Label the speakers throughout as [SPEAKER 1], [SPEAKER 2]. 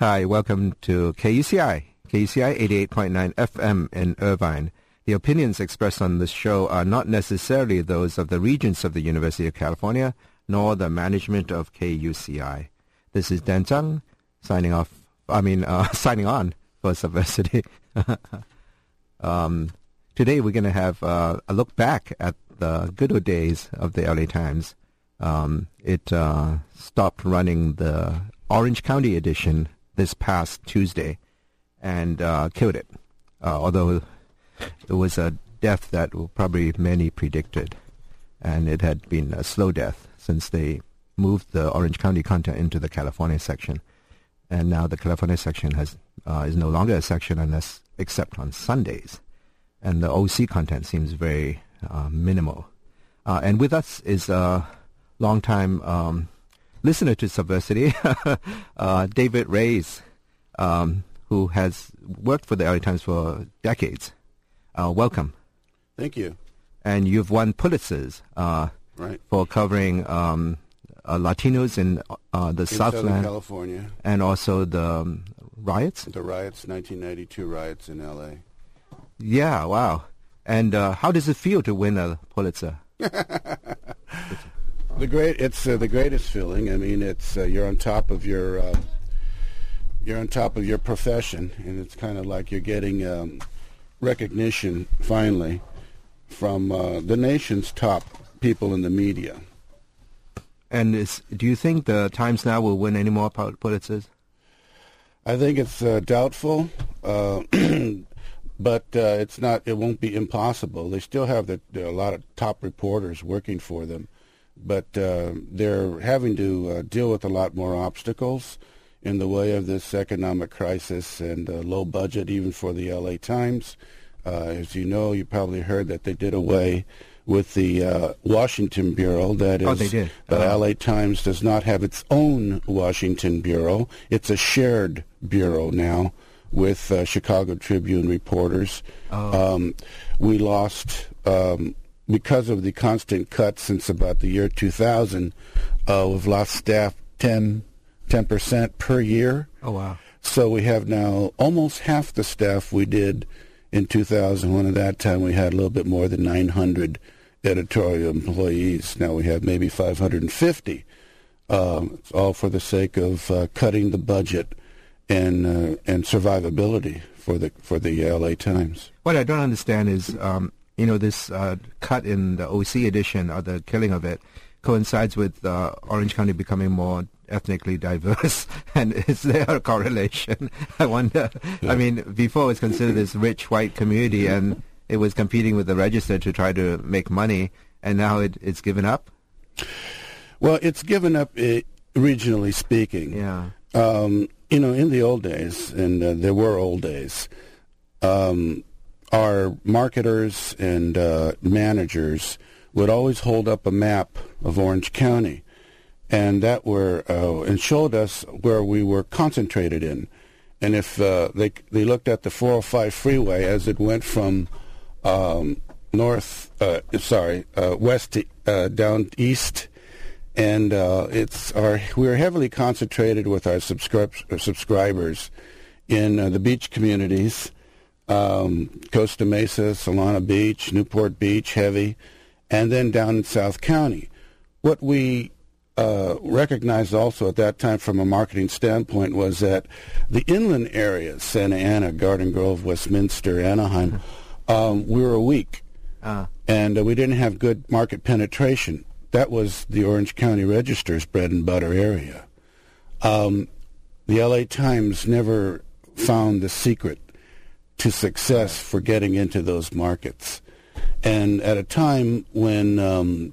[SPEAKER 1] Hi, welcome to KUCI, KUCI 88.9 FM in Irvine. The opinions expressed on this show are not necessarily those of the Regents of the University of California, nor the management of KUCI. This is Dan Tsang, signing off, I mean, uh, signing on for Subversity. um, today we're going to have uh, a look back at the good old days of the LA Times. Um, it uh, stopped running the Orange County edition this past Tuesday and uh, killed it. Uh, although it was a death that probably many predicted, and it had been a slow death since they moved the Orange County content into the California section, and now the California section has uh, is no longer a section unless except on Sundays, and the OC content seems very uh, minimal. Uh, and with us is a longtime um, listener to Subversity, uh, David Reyes, um, who has worked for the LA Times for decades. Uh, welcome.
[SPEAKER 2] Thank you.
[SPEAKER 1] And you've won Pulitzers uh,
[SPEAKER 2] right.
[SPEAKER 1] for covering um, uh, Latinos in uh, the
[SPEAKER 2] in
[SPEAKER 1] Southland,
[SPEAKER 2] California,
[SPEAKER 1] and also the um, riots.
[SPEAKER 2] The riots, 1992 riots in L.A.
[SPEAKER 1] Yeah, wow. And uh, how does it feel to win a Pulitzer?
[SPEAKER 2] The great, it's uh, the greatest feeling. I mean, it's uh, you're on top of your uh, you're on top of your profession, and it's kind of like you're getting um, recognition finally from uh, the nation's top people in the media.
[SPEAKER 1] And is, do you think the Times now will win any more Pulitzers?
[SPEAKER 2] I think it's uh, doubtful, uh, but it's not. It won't be impossible. They still have the, a lot of top reporters working for them but uh, they're having to uh, deal with a lot more obstacles in the way of this economic crisis and uh, low budget even for the LA Times. Uh, as you know, you probably heard that they did away with the uh, Washington Bureau. That is,
[SPEAKER 1] oh, they did.
[SPEAKER 2] the uh-huh. LA Times does not have its own Washington Bureau. It's a shared bureau now with Chicago Tribune reporters.
[SPEAKER 1] Oh.
[SPEAKER 2] Um, we lost um, because of the constant cuts since about the year 2000, uh, we've lost staff 10, 10% per year.
[SPEAKER 1] Oh, wow.
[SPEAKER 2] So we have now almost half the staff we did in 2001. At that time, we had a little bit more than 900 editorial employees. Now we have maybe 550. Um, it's all for the sake of uh, cutting the budget and uh, and survivability for the for the LA Times.
[SPEAKER 1] What I don't understand is um, you know, this uh, cut in the OC edition or the killing of it coincides with uh, Orange County becoming more ethnically diverse. and is there a correlation? I wonder. Yeah. I mean, before it was considered this rich white community and it was competing with the Register to try to make money, and now it, it's given up?
[SPEAKER 2] Well, it's given up uh, regionally speaking.
[SPEAKER 1] Yeah.
[SPEAKER 2] Um, you know, in the old days, and uh, there were old days, um, our marketers and uh, managers would always hold up a map of Orange County, and that were uh, and showed us where we were concentrated in. And if uh, they they looked at the 405 freeway as it went from um, north, uh, sorry, uh, west to uh, down east, and it's our we are heavily concentrated with our subscri- subscribers in the beach communities um, Costa Mesa, Solana Beach, Newport Beach, heavy, and then down in South County. What we uh, recognized also at that time from a marketing standpoint was that the inland areas, Santa Ana, Garden Grove, Westminster, Anaheim, um, we were weak.
[SPEAKER 1] Uh.
[SPEAKER 2] And uh, we didn't have good market penetration. That was the Orange County Register's bread and butter area. Um, the LA Times never found the secret to success for getting into those markets. And at a time when um,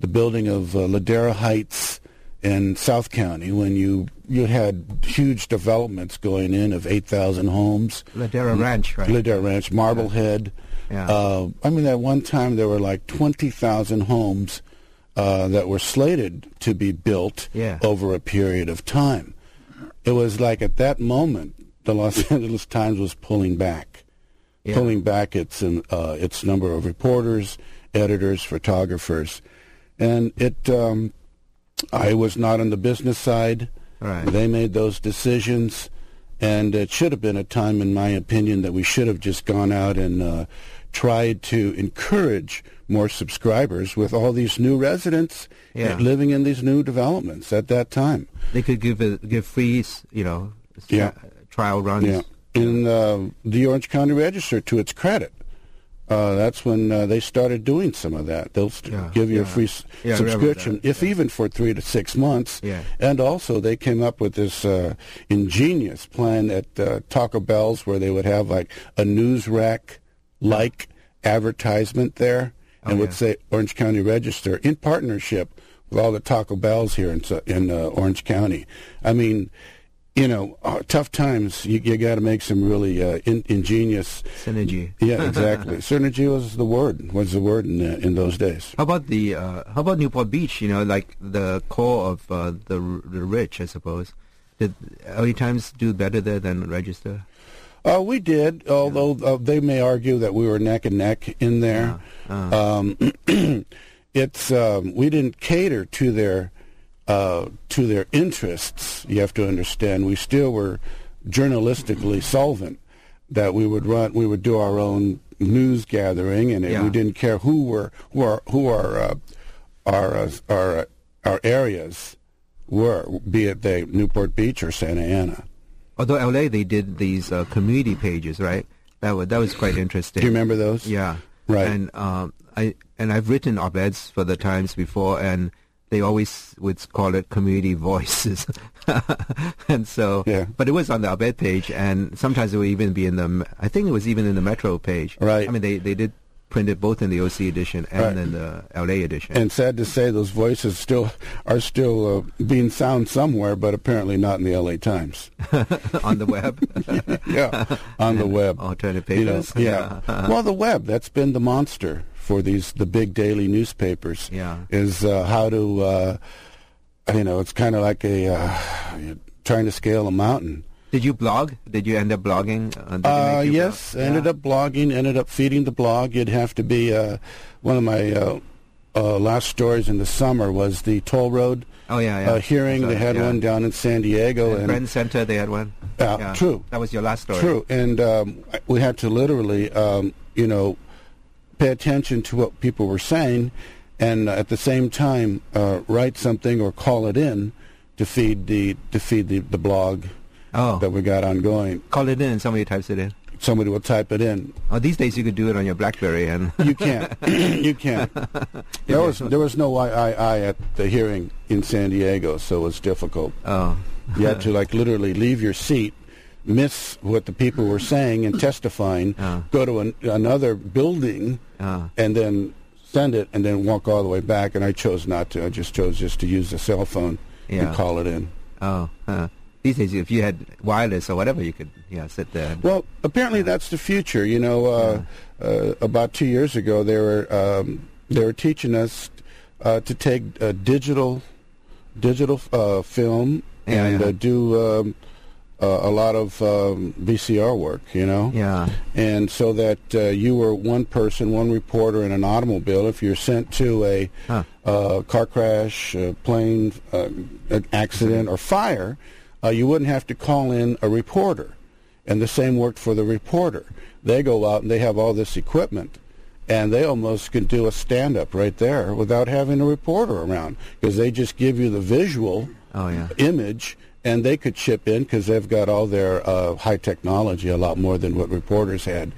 [SPEAKER 2] the building of uh, Ladera Heights in South County, when you you had huge developments going in of 8,000 homes.
[SPEAKER 1] Ladera Ranch, right?
[SPEAKER 2] Ladera Ranch, Marblehead.
[SPEAKER 1] Yeah. Uh,
[SPEAKER 2] I mean, at one time there were like 20,000 homes uh, that were slated to be built
[SPEAKER 1] yeah.
[SPEAKER 2] over a period of time. It was like at that moment the Los Angeles Times was pulling back,
[SPEAKER 1] yeah.
[SPEAKER 2] pulling back its uh, its number of reporters, editors, photographers, and it. Um, I was not on the business side,
[SPEAKER 1] Right.
[SPEAKER 2] They made those decisions, and it should have been a time, in my opinion, that we should have just gone out and uh, tried to encourage more subscribers with all these new residents
[SPEAKER 1] Yeah.
[SPEAKER 2] living in these new developments at that time.
[SPEAKER 1] They could give a, give free, you know,
[SPEAKER 2] Yeah.
[SPEAKER 1] Trial runs.
[SPEAKER 2] Yeah. In uh, the Orange County Register, to its credit, uh, that's when uh, they started doing some of that. They'll st-
[SPEAKER 1] Yeah,
[SPEAKER 2] give you a free s-
[SPEAKER 1] Yeah,
[SPEAKER 2] subscription, if
[SPEAKER 1] yeah.
[SPEAKER 2] even for three to six months.
[SPEAKER 1] Yeah.
[SPEAKER 2] And also, they came up with this uh, ingenious plan at uh, Taco Bell's where they would have like a news rack like advertisement there
[SPEAKER 1] Oh,
[SPEAKER 2] and would
[SPEAKER 1] yeah.
[SPEAKER 2] say Orange County Register in partnership with all the Taco Bells here in, in uh, Orange County. I mean, you know, uh, tough times. You, you got to make some really uh, in, ingenious.
[SPEAKER 1] Synergy.
[SPEAKER 2] Yeah, exactly. Synergy was the word. Was the word in uh, in those days.
[SPEAKER 1] How about the uh, how about Newport Beach? You know, like the core of uh, the the rich, I suppose. Did LA Times do better there than Register?
[SPEAKER 2] Uh, we did, although uh, they may argue that we were neck and neck in there.
[SPEAKER 1] Yeah.
[SPEAKER 2] Um, it's um, we didn't cater to their uh, to their interests. You have to understand. We still were journalistically solvent. That we would run, we would do our own news gathering, and it-
[SPEAKER 1] Yeah.
[SPEAKER 2] we didn't care who were who are who our uh, our uh, our uh, our areas were, be it they Newport Beach or Santa Ana.
[SPEAKER 1] although LA they did these uh, community pages, right? That was that was quite interesting.
[SPEAKER 2] Do you remember those?
[SPEAKER 1] Yeah.
[SPEAKER 2] Right.
[SPEAKER 1] And um, I and I've written op-eds for the Times before, and they always would call it community voices. and so,
[SPEAKER 2] Yeah.
[SPEAKER 1] but it was on the op-ed page, and sometimes it would even be in the. I think it was even in the Metro page.
[SPEAKER 2] Right.
[SPEAKER 1] I mean, they they did print it both in the OC edition and
[SPEAKER 2] Right.
[SPEAKER 1] in the LA edition.
[SPEAKER 2] And sad to say, those voices still are still uh, being sound somewhere, but apparently not in the L.A. Times.
[SPEAKER 1] on the web.
[SPEAKER 2] yeah, on the web.
[SPEAKER 1] Alternative
[SPEAKER 2] You know, yeah. well, the web that's been the monster for these the big daily newspapers.
[SPEAKER 1] Yeah.
[SPEAKER 2] Is uh, how to, uh, you know, it's kind of like a uh, trying to scale a mountain.
[SPEAKER 1] Did you blog? Did you end up blogging? Uh,
[SPEAKER 2] Uh, yes,
[SPEAKER 1] blog?
[SPEAKER 2] ended
[SPEAKER 1] Yeah.
[SPEAKER 2] up blogging, ended up feeding the blog. It'd have to be uh, one of my uh, uh, last stories in the summer was the toll road
[SPEAKER 1] Oh yeah, yeah.
[SPEAKER 2] uh, hearing.
[SPEAKER 1] So,
[SPEAKER 2] they had
[SPEAKER 1] yeah.
[SPEAKER 2] one down in San Diego,
[SPEAKER 1] At
[SPEAKER 2] and
[SPEAKER 1] Brand Center, they had one.
[SPEAKER 2] Yeah, true.
[SPEAKER 1] That was your last story.
[SPEAKER 2] True, and um, we had to literally, um, you know, pay attention to what people were saying, and at the same time uh, write something or call it in to feed the to feed the, the blog
[SPEAKER 1] Oh,
[SPEAKER 2] that we got ongoing.
[SPEAKER 1] call it in and somebody types it in.
[SPEAKER 2] Somebody will type it in.
[SPEAKER 1] Oh, these days you could do it on your BlackBerry and
[SPEAKER 2] You can't. you can't. There was there was no I, I, I at the hearing in San Diego, so it was difficult.
[SPEAKER 1] oh,
[SPEAKER 2] You had to like literally leave your seat, miss what the people were saying and testifying,
[SPEAKER 1] Uh.
[SPEAKER 2] go to an, another building,
[SPEAKER 1] uh,
[SPEAKER 2] and then send it, and then walk all the way back. And I chose not to. I just chose just to use the cell phone
[SPEAKER 1] Yeah.
[SPEAKER 2] and call it in.
[SPEAKER 1] oh. Uh. These days, if you had wireless or whatever, you could yeah sit there.
[SPEAKER 2] Well, apparently that's the future. You know, uh, uh, about two years ago, they were um, they were teaching us uh, to take uh, digital digital uh, film
[SPEAKER 1] Yeah,
[SPEAKER 2] and
[SPEAKER 1] yeah.
[SPEAKER 2] Uh, do um, a lot of um, VCR work. You know,
[SPEAKER 1] yeah,
[SPEAKER 2] and so that uh, you were one person, one reporter in an automobile. If you're sent to a
[SPEAKER 1] Huh.
[SPEAKER 2] uh, car crash, uh, plane uh, an accident, or fire, uh, you wouldn't have to call in a reporter. And the same worked for the reporter. They go out and they have all this equipment, and they almost can do a stand-up right there without having a reporter around because they just give you the visual
[SPEAKER 1] oh yeah.
[SPEAKER 2] image and they could chip in because they've got all their uh, high technology a lot more than what reporters had.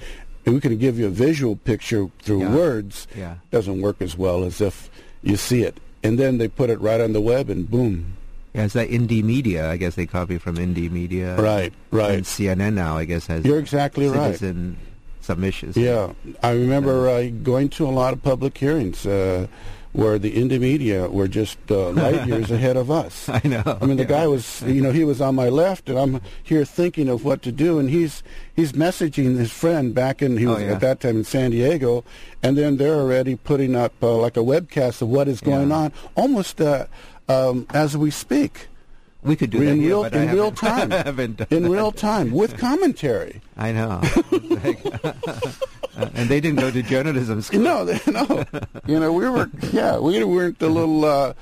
[SPEAKER 2] And we can give you a visual picture through
[SPEAKER 1] Yeah.
[SPEAKER 2] words.
[SPEAKER 1] Yeah.
[SPEAKER 2] Doesn't work as well as if you see it. And then they put it right on the web and boom.
[SPEAKER 1] Yeah, it's like indie media. I guess they copy from indie media.
[SPEAKER 2] Right, right.
[SPEAKER 1] And CNN now, I guess, has
[SPEAKER 2] You're exactly right.
[SPEAKER 1] citizen submissions.
[SPEAKER 2] Yeah, I remember uh, going to a lot of public hearings uh, where the indie media were just uh, light years ahead of us.
[SPEAKER 1] I know.
[SPEAKER 2] I mean, the
[SPEAKER 1] yeah.
[SPEAKER 2] guy was, you know, he was on my left, and I'm here thinking of what to do, and he's he's messaging his friend back in he
[SPEAKER 1] Oh,
[SPEAKER 2] was
[SPEAKER 1] yeah.
[SPEAKER 2] at that time in San Diego, and then they're already putting up uh, like a webcast of what is going
[SPEAKER 1] Yeah.
[SPEAKER 2] on, almost uh, um, as we speak,
[SPEAKER 1] We could do that
[SPEAKER 2] in
[SPEAKER 1] here,
[SPEAKER 2] real in real time,
[SPEAKER 1] I haven't done
[SPEAKER 2] in
[SPEAKER 1] that.
[SPEAKER 2] real time with commentary.
[SPEAKER 1] I know. and they didn't go to journalism school.
[SPEAKER 2] No, they- no. you know, we were, yeah, we weren't a little, uh,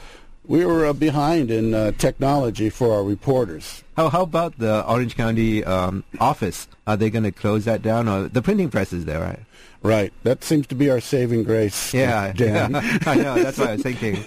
[SPEAKER 2] we were uh, behind in uh, technology for our reporters.
[SPEAKER 1] How how about the Orange County um, office? Are they going to close that down, or the printing press is there, right?
[SPEAKER 2] Right. That seems to be our saving grace.
[SPEAKER 1] Yeah,
[SPEAKER 2] Dan.
[SPEAKER 1] yeah. I know. That's what I was thinking.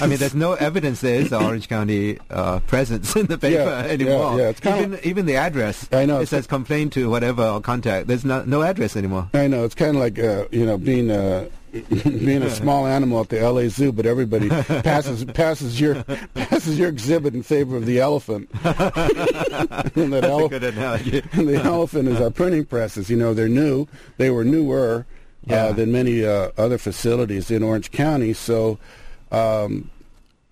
[SPEAKER 1] I mean, there's no evidence there is the Orange County uh, presence in the paper
[SPEAKER 2] Yeah, yeah,
[SPEAKER 1] anymore.
[SPEAKER 2] yeah, kinda-
[SPEAKER 1] even even the address.
[SPEAKER 2] I know,
[SPEAKER 1] It says complain to whatever or contact. There's no no address anymore.
[SPEAKER 2] I know it's kind of like uh, you know being a being a small animal at the L.A. Zoo, but everybody passes passes your passes your exhibit in favor of the elephant. and that
[SPEAKER 1] That's a good analogy.
[SPEAKER 2] and the elephant is our printing presses. You know, they're new. They were newer
[SPEAKER 1] Yeah.
[SPEAKER 2] uh, than many uh, other facilities in Orange County. So um,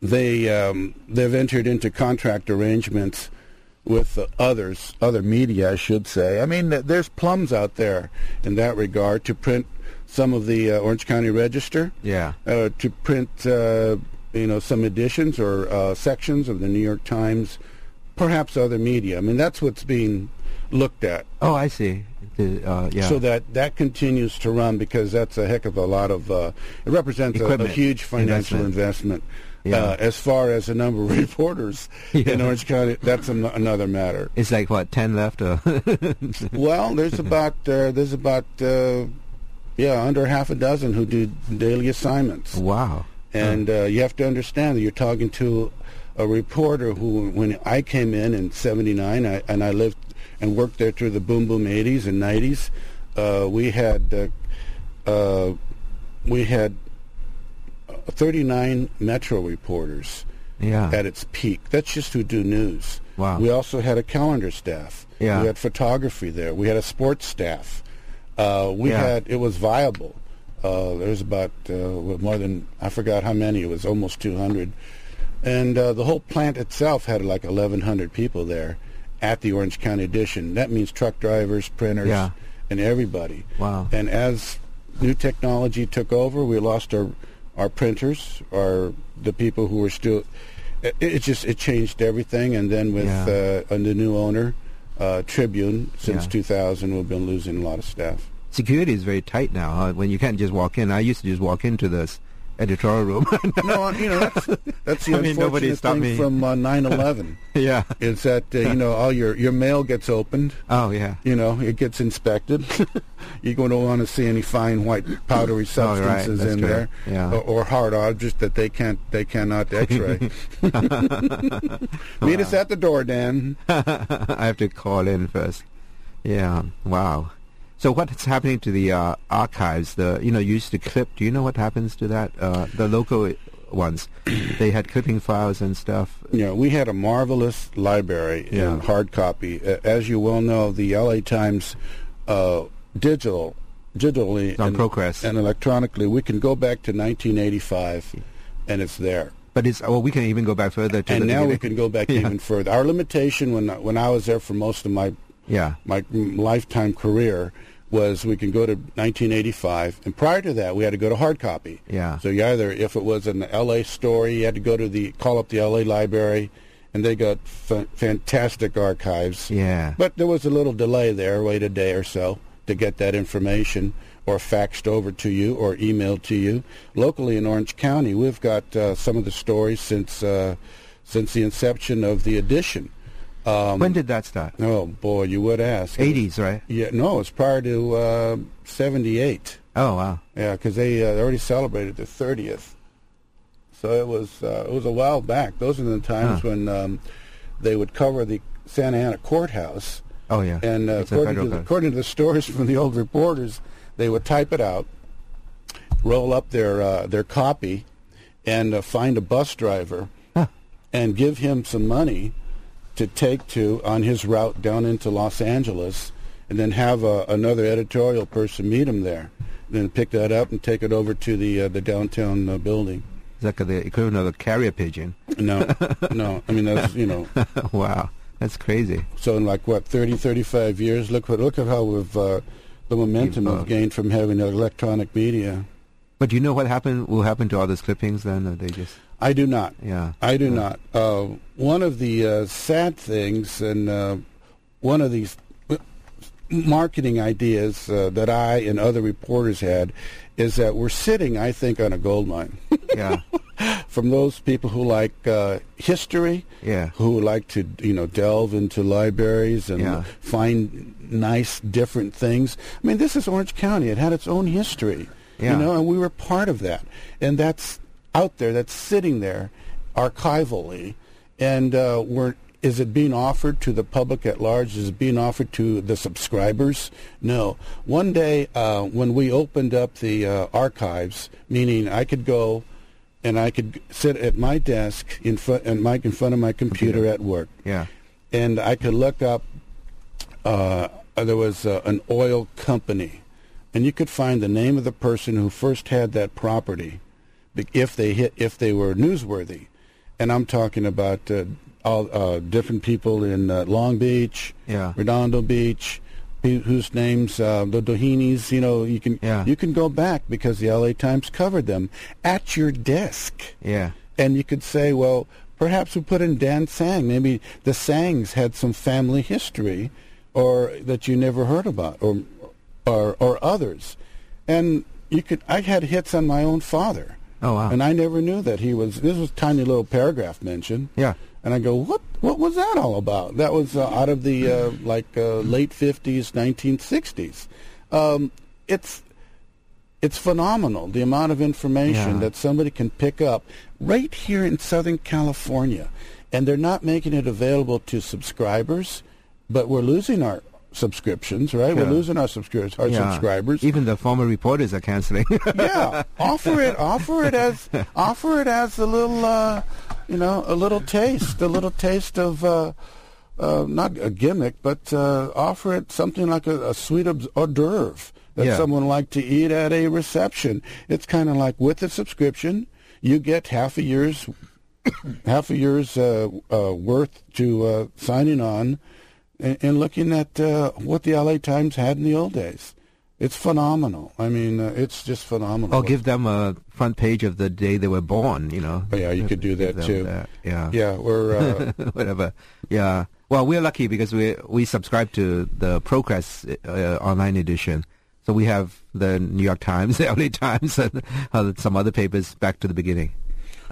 [SPEAKER 2] they um, they've entered into contract arrangements with others, other media, I should say. I mean, there's plums out there in that regard to print some of the uh, Orange County Register,
[SPEAKER 1] Yeah.
[SPEAKER 2] uh, to print uh, you know some editions or uh, sections of the New York Times, perhaps other media. I mean, that's what's being looked at.
[SPEAKER 1] Oh, I see. Uh, yeah.
[SPEAKER 2] So that that continues to run because that's a heck of a lot of uh, it represents a, a huge financial
[SPEAKER 1] Investment.
[SPEAKER 2] investment.
[SPEAKER 1] Yeah.
[SPEAKER 2] Uh, as far as the number of reporters in Orange County, that's an- another matter.
[SPEAKER 1] it's like what ten left, or
[SPEAKER 2] Well, there's about uh, there's about uh, yeah under half a dozen who do daily assignments,
[SPEAKER 1] wow.
[SPEAKER 2] and uh, you have to understand that you're talking to a reporter who, when I came in in '79, I, and I lived and worked there through the boom boom '80s and '90s, uh, we had uh, uh, we had uh, 39 Metro reporters
[SPEAKER 1] Yeah.
[SPEAKER 2] at its peak. That's just who do news.
[SPEAKER 1] Wow.
[SPEAKER 2] We also had a calendar staff.
[SPEAKER 1] Yeah.
[SPEAKER 2] We had photography there. We had a sports staff. Uh, we
[SPEAKER 1] Yeah.
[SPEAKER 2] had it was viable. Uh, there was about uh, more than I forgot how many. It was almost 200, and uh, the whole plant itself had like 1,100 people there at the Orange County edition. That means truck drivers, printers,
[SPEAKER 1] Yeah.
[SPEAKER 2] and everybody.
[SPEAKER 1] Wow.
[SPEAKER 2] And as new technology took over, we lost our our printers, our the people who were still. It, it just it changed everything, and then with
[SPEAKER 1] Yeah.
[SPEAKER 2] uh, the new owner, uh, Tribune, since
[SPEAKER 1] Yeah.
[SPEAKER 2] 2000, we've been losing a lot of staff.
[SPEAKER 1] Security is very tight now. Huh? When you can't just walk in. I used to just walk into this editorial room.
[SPEAKER 2] no, you know that's that's the
[SPEAKER 1] I mean,
[SPEAKER 2] unfortunate thing
[SPEAKER 1] me.
[SPEAKER 2] from uh, 9/11
[SPEAKER 1] yeah.
[SPEAKER 2] is that uh, you know all your your mail gets opened.
[SPEAKER 1] Oh yeah.
[SPEAKER 2] You know, it gets inspected. You're going to want to see any fine white powdery
[SPEAKER 1] Oh, right.
[SPEAKER 2] substances in
[SPEAKER 1] true.
[SPEAKER 2] there,
[SPEAKER 1] Yeah.
[SPEAKER 2] or, or hard objects that they can't they cannot X-ray. Meet us at the door, Dan.
[SPEAKER 1] I have to call in first. Yeah. Wow. So what's happening to the uh, archives? The you know used to clip. Do you know what happens to that? Uh, the local ones, they had clipping files and stuff.
[SPEAKER 2] You know, we had a marvelous library
[SPEAKER 1] Yeah.
[SPEAKER 2] in hard copy. Uh, as you well know, the LA Times uh, digital, digitally
[SPEAKER 1] on
[SPEAKER 2] and,
[SPEAKER 1] ProQuest.
[SPEAKER 2] and electronically, we can go back to 1985, and it's there.
[SPEAKER 1] But it's well, we can even go back further to
[SPEAKER 2] and now we can go back
[SPEAKER 1] Yeah.
[SPEAKER 2] even further. Our limitation when when I was there for most of my
[SPEAKER 1] Yeah.
[SPEAKER 2] my lifetime career was we can go to 1985, and prior to that, we had to go to hard copy.
[SPEAKER 1] Yeah.
[SPEAKER 2] So you either, if it was an L.A. story, you had to go to the call up the L.A. library, and they got fa- fantastic archives.
[SPEAKER 1] Yeah.
[SPEAKER 2] But there was a little delay there, wait a day or so to get that information, or faxed over to you, or emailed to you. Locally in Orange County, we've got uh, some of the stories since uh, since the inception of the edition. Um,
[SPEAKER 1] when did that start?
[SPEAKER 2] Oh boy, you would ask.
[SPEAKER 1] 80s, right?
[SPEAKER 2] Yeah, no, it's prior to uh, '78.
[SPEAKER 1] Oh wow.
[SPEAKER 2] Yeah, because they uh, already celebrated the 30th. So it was uh, it was a while back. Those are the times
[SPEAKER 1] Huh.
[SPEAKER 2] when um, they would cover the Santa Ana courthouse,
[SPEAKER 1] Oh yeah.
[SPEAKER 2] and uh, according, to the, according to the stories from the old reporters, they would type it out, roll up their uh, their copy, and uh, find a bus driver,
[SPEAKER 1] Huh.
[SPEAKER 2] and give him some money to take to on his route down into Los Angeles, and then have uh, another editorial person meet him there, then pick that up and take it over to the uh, the downtown uh, building.
[SPEAKER 1] It's like the equivalent of a carrier pigeon.
[SPEAKER 2] No, no, I mean that's you know.
[SPEAKER 1] wow. That's crazy.
[SPEAKER 2] So in like what 30, 35 years, look what look at how we've uh, the momentum
[SPEAKER 1] uh,
[SPEAKER 2] we've gained from having electronic media.
[SPEAKER 1] But do you know what happened? Will happen to all those clippings then? They just
[SPEAKER 2] I do not.
[SPEAKER 1] yeah.
[SPEAKER 2] I do
[SPEAKER 1] Yeah.
[SPEAKER 2] not. Uh, one of the uh, sad things, and uh, one of these, marketing ideas uh, that I and other reporters had is that we're sitting, I think, on a gold mine.
[SPEAKER 1] Yeah.
[SPEAKER 2] From those people who like uh, history,
[SPEAKER 1] Yeah.
[SPEAKER 2] who like to you know delve into libraries and
[SPEAKER 1] Yeah.
[SPEAKER 2] find nice different things. I mean, this is Orange County. It had its own history,
[SPEAKER 1] Yeah.
[SPEAKER 2] you know, and we were part of that. And that's out there. That's sitting there, archivally, and uh, we're. Is it being offered to the public at large? Is it being offered to the subscribers? No. One day, uh, when we opened up the uh, archives, meaning I could go and I could sit at my desk in front and Mike in front of my computer,
[SPEAKER 1] Computer.
[SPEAKER 2] at work,
[SPEAKER 1] Yeah.
[SPEAKER 2] and I could look up. Uh, there was uh, an oil company, and you could find the name of the person who first had that property, if they hit if they were newsworthy, and I'm talking about uh, all uh, different people in uh, Long Beach,
[SPEAKER 1] Yeah.
[SPEAKER 2] Redondo Beach, whose names uh, the Dohenys. You know, you can
[SPEAKER 1] Yeah.
[SPEAKER 2] you can go back because the L.A. Times covered them at your desk,
[SPEAKER 1] Yeah.
[SPEAKER 2] and you could say, well, perhaps we put in Dan Tsang. Maybe the Tsangs had some family history, or that you never heard about, or or or others, and you could. I had hits on my own father.
[SPEAKER 1] Oh, wow.
[SPEAKER 2] And I never knew that he was. This was a tiny little paragraph mention.
[SPEAKER 1] Yeah.
[SPEAKER 2] And I go, what? What was that all about? That was uh, out of the uh, like uh, late fifties, nineteen sixties. Um, it's it's phenomenal the amount of information
[SPEAKER 1] Yeah.
[SPEAKER 2] that somebody can pick up right here in Southern California, and they're not making it available to subscribers, but we're losing our subscriptions, right? We're losing our subscribers, our
[SPEAKER 1] yeah.
[SPEAKER 2] subscribers
[SPEAKER 1] Even the former reporters are canceling.
[SPEAKER 2] yeah, offer it, offer it as, offer it as a little, uh, you know, a little taste, a little taste of, uh, uh, not a gimmick, but uh, offer it something like a, a sweet hors d'oeuvre that
[SPEAKER 1] Yeah.
[SPEAKER 2] someone like to eat at a reception. It's kind of like with the subscription, you get half a year's, half a year's uh, uh, worth to uh, signing on and, and looking at uh, what the LA Times had in the old days. It's phenomenal. I mean, uh, it's just phenomenal.
[SPEAKER 1] I'll give them a front page of the day they were born, you know.
[SPEAKER 2] Oh, yeah, you could do that too.
[SPEAKER 1] that, Yeah.
[SPEAKER 2] Yeah, we're uh,
[SPEAKER 1] Whatever. Yeah. Well, we're lucky because we we subscribe to the ProQuest uh, online edition. So we have the New York Times, the LA Times, and some other papers back to the beginning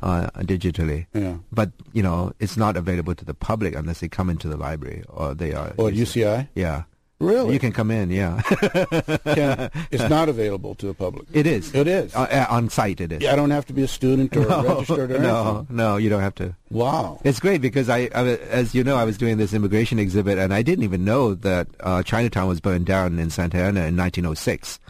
[SPEAKER 1] uh, digitally.
[SPEAKER 2] yeah.
[SPEAKER 1] But, you know, it's not available to the public unless they come into the library or they are.
[SPEAKER 2] Or at UCI?
[SPEAKER 1] Yeah.
[SPEAKER 2] Really?
[SPEAKER 1] You can come in, yeah.
[SPEAKER 2] Can- it's not available to the public.
[SPEAKER 1] it is.
[SPEAKER 2] It is.
[SPEAKER 1] Uh, uh, on site it is.
[SPEAKER 2] Yeah, I don't have to be a student or registered or
[SPEAKER 1] no,
[SPEAKER 2] anything.
[SPEAKER 1] no, you don't have to.
[SPEAKER 2] Wow.
[SPEAKER 1] It's great because I, I, as you know, I was doing this immigration exhibit, and I didn't even know that uh, Chinatown was burned down in Santa Ana in 1906,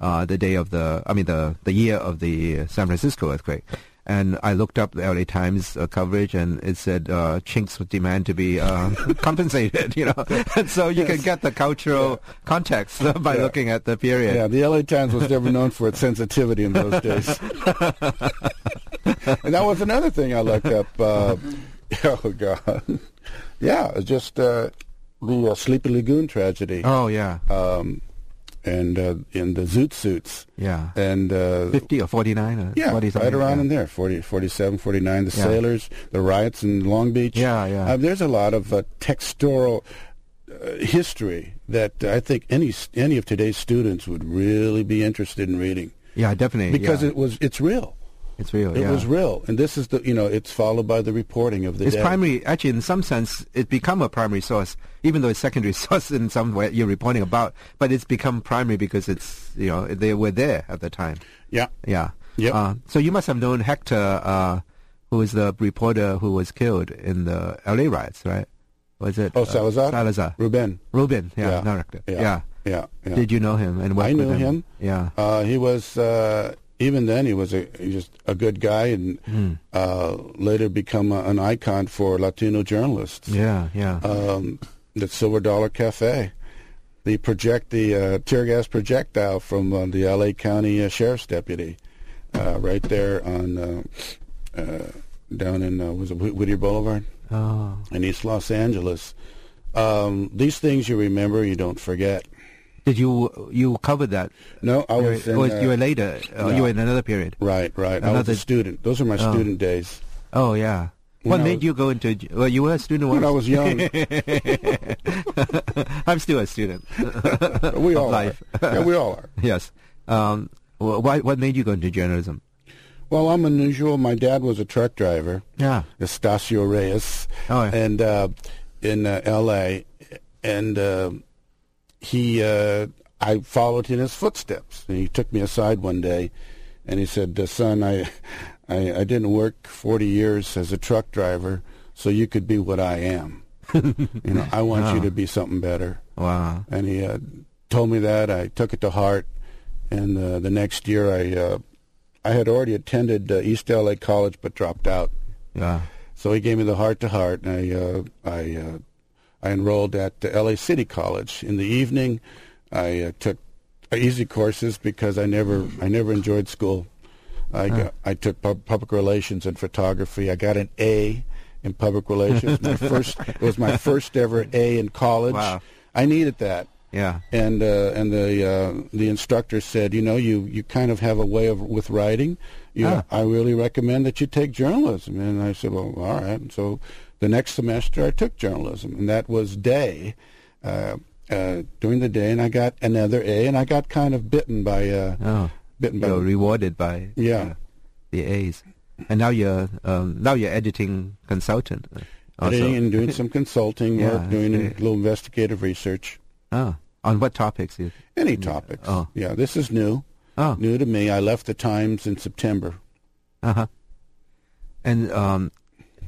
[SPEAKER 1] uh, the day of the, I mean, the the year of the San Francisco earthquake. And I looked up the LA Times uh, coverage, and it said uh, Chinks would demand to be uh, compensated. You know, and so you can get the cultural context by
[SPEAKER 2] Yeah.
[SPEAKER 1] looking at the period.
[SPEAKER 2] Yeah, the LA Times was never known for its sensitivity in those days. and that was another thing I looked up. Uh, oh, God. Yeah, just uh, the uh, Sleepy Lagoon tragedy.
[SPEAKER 1] Oh yeah,
[SPEAKER 2] Um, and uh, in the Zoot suits.
[SPEAKER 1] yeah.
[SPEAKER 2] And uh,
[SPEAKER 1] 50 or 49 or
[SPEAKER 2] Yeah,
[SPEAKER 1] 40
[SPEAKER 2] right around
[SPEAKER 1] yeah.
[SPEAKER 2] in there, 40, 47, 49, the
[SPEAKER 1] Yeah.
[SPEAKER 2] sailors, the riots in Long Beach.
[SPEAKER 1] Yeah, yeah.
[SPEAKER 2] Uh, there's a lot of uh, textural uh, history that I think any any of today's students would really be interested in reading
[SPEAKER 1] Yeah, definitely.
[SPEAKER 2] because
[SPEAKER 1] yeah.
[SPEAKER 2] it was it's real.
[SPEAKER 1] It's real.
[SPEAKER 2] It
[SPEAKER 1] yeah.
[SPEAKER 2] was real, and this is the you know it's followed by the reporting of the
[SPEAKER 1] It's
[SPEAKER 2] day.
[SPEAKER 1] primary. Actually, in some sense, it become a primary source, even though it's secondary source in some way you're reporting about. But it's become primary because it's you know they were there at the time.
[SPEAKER 2] Yeah,
[SPEAKER 1] Yeah.
[SPEAKER 2] Yep.
[SPEAKER 1] Uh, so you must have known Hector, uh, who was the reporter who was killed in the L.A. riots, right? Was it?
[SPEAKER 2] Oh,
[SPEAKER 1] uh,
[SPEAKER 2] Salazar?
[SPEAKER 1] Salazar.
[SPEAKER 2] Ruben.
[SPEAKER 1] Ruben. Yeah.
[SPEAKER 2] Yeah.
[SPEAKER 1] No,
[SPEAKER 2] Yeah.
[SPEAKER 1] yeah.
[SPEAKER 2] Yeah, yeah.
[SPEAKER 1] Did you know him and work
[SPEAKER 2] I
[SPEAKER 1] with
[SPEAKER 2] knew him.
[SPEAKER 1] Yeah.
[SPEAKER 2] Uh, he was uh, even then he was a just a good guy, and
[SPEAKER 1] Hmm.
[SPEAKER 2] uh, later become a, an icon for Latino journalists.
[SPEAKER 1] Yeah. Yeah.
[SPEAKER 2] um, the Silver Dollar Cafe. The project, the uh, tear gas projectile from uh, the L.A. County uh, Sheriff's deputy, uh, right there on uh, uh, down in uh, was it Whittier Boulevard
[SPEAKER 1] oh.
[SPEAKER 2] in East Los Angeles. Um, these things you remember, you don't forget.
[SPEAKER 1] Did you you covered that?
[SPEAKER 2] No, I was in, uh,
[SPEAKER 1] you were later. Uh,
[SPEAKER 2] no.
[SPEAKER 1] You were in another period.
[SPEAKER 2] right, right. I was a student. Those are my
[SPEAKER 1] Oh.
[SPEAKER 2] student days.
[SPEAKER 1] Oh yeah. What
[SPEAKER 2] when I
[SPEAKER 1] made
[SPEAKER 2] was-
[SPEAKER 1] you go into? Well, you were a student
[SPEAKER 2] when I was young.
[SPEAKER 1] I'm still a student.
[SPEAKER 2] we all
[SPEAKER 1] life.
[SPEAKER 2] are. Yeah, we all are.
[SPEAKER 1] yes. Um, wh- why, what made you go into journalism?
[SPEAKER 2] Well, I'm unusual. My dad was a truck driver,
[SPEAKER 1] Yeah.
[SPEAKER 2] Estacio Reyes,
[SPEAKER 1] Oh, yeah.
[SPEAKER 2] and uh, in uh, L.A. And uh, he, uh, I followed in his footsteps. And he took me aside one day, and he said, uh, "Son, I, I, I didn't work 40 years as a truck driver, so you could be what I am. you know, I want you to be something better."
[SPEAKER 1] Wow.
[SPEAKER 2] and he uh, told me that. I took it to heart, and uh, the next year I uh, I had already attended uh, East LA College but dropped out.
[SPEAKER 1] Yeah.
[SPEAKER 2] So he gave me the heart to heart, and I uh, I uh, I enrolled at the LA City College. In the evening, I uh, took easy courses because I never I never enjoyed school. I got, I took pub- public relations and photography. I got an A in public relations. My first it was my first ever A in college.
[SPEAKER 1] Wow.
[SPEAKER 2] I needed that
[SPEAKER 1] Yeah.
[SPEAKER 2] and uh, and the uh, the instructor said, you know, you, you kind of have a way of with writing. You,
[SPEAKER 1] Ah.
[SPEAKER 2] I really recommend that you take journalism. And I said, well, all right. And so the next semester I took journalism, and that was day. Uh, uh, during the day, and I got another A, and I got kind of bitten by uh,
[SPEAKER 1] Oh.
[SPEAKER 2] bitten by
[SPEAKER 1] You're rewarded by
[SPEAKER 2] Yeah.
[SPEAKER 1] uh, the A's, and now you're um, now you're editing consultant. uh, Also.
[SPEAKER 2] editing and doing some consulting
[SPEAKER 1] Yeah,
[SPEAKER 2] work, doing a little investigative research.
[SPEAKER 1] Oh, on what topics? You,
[SPEAKER 2] Any topics.
[SPEAKER 1] Oh.
[SPEAKER 2] Yeah, this is new.
[SPEAKER 1] oh,
[SPEAKER 2] New to me. I left the Times in September.
[SPEAKER 1] uh huh. And um,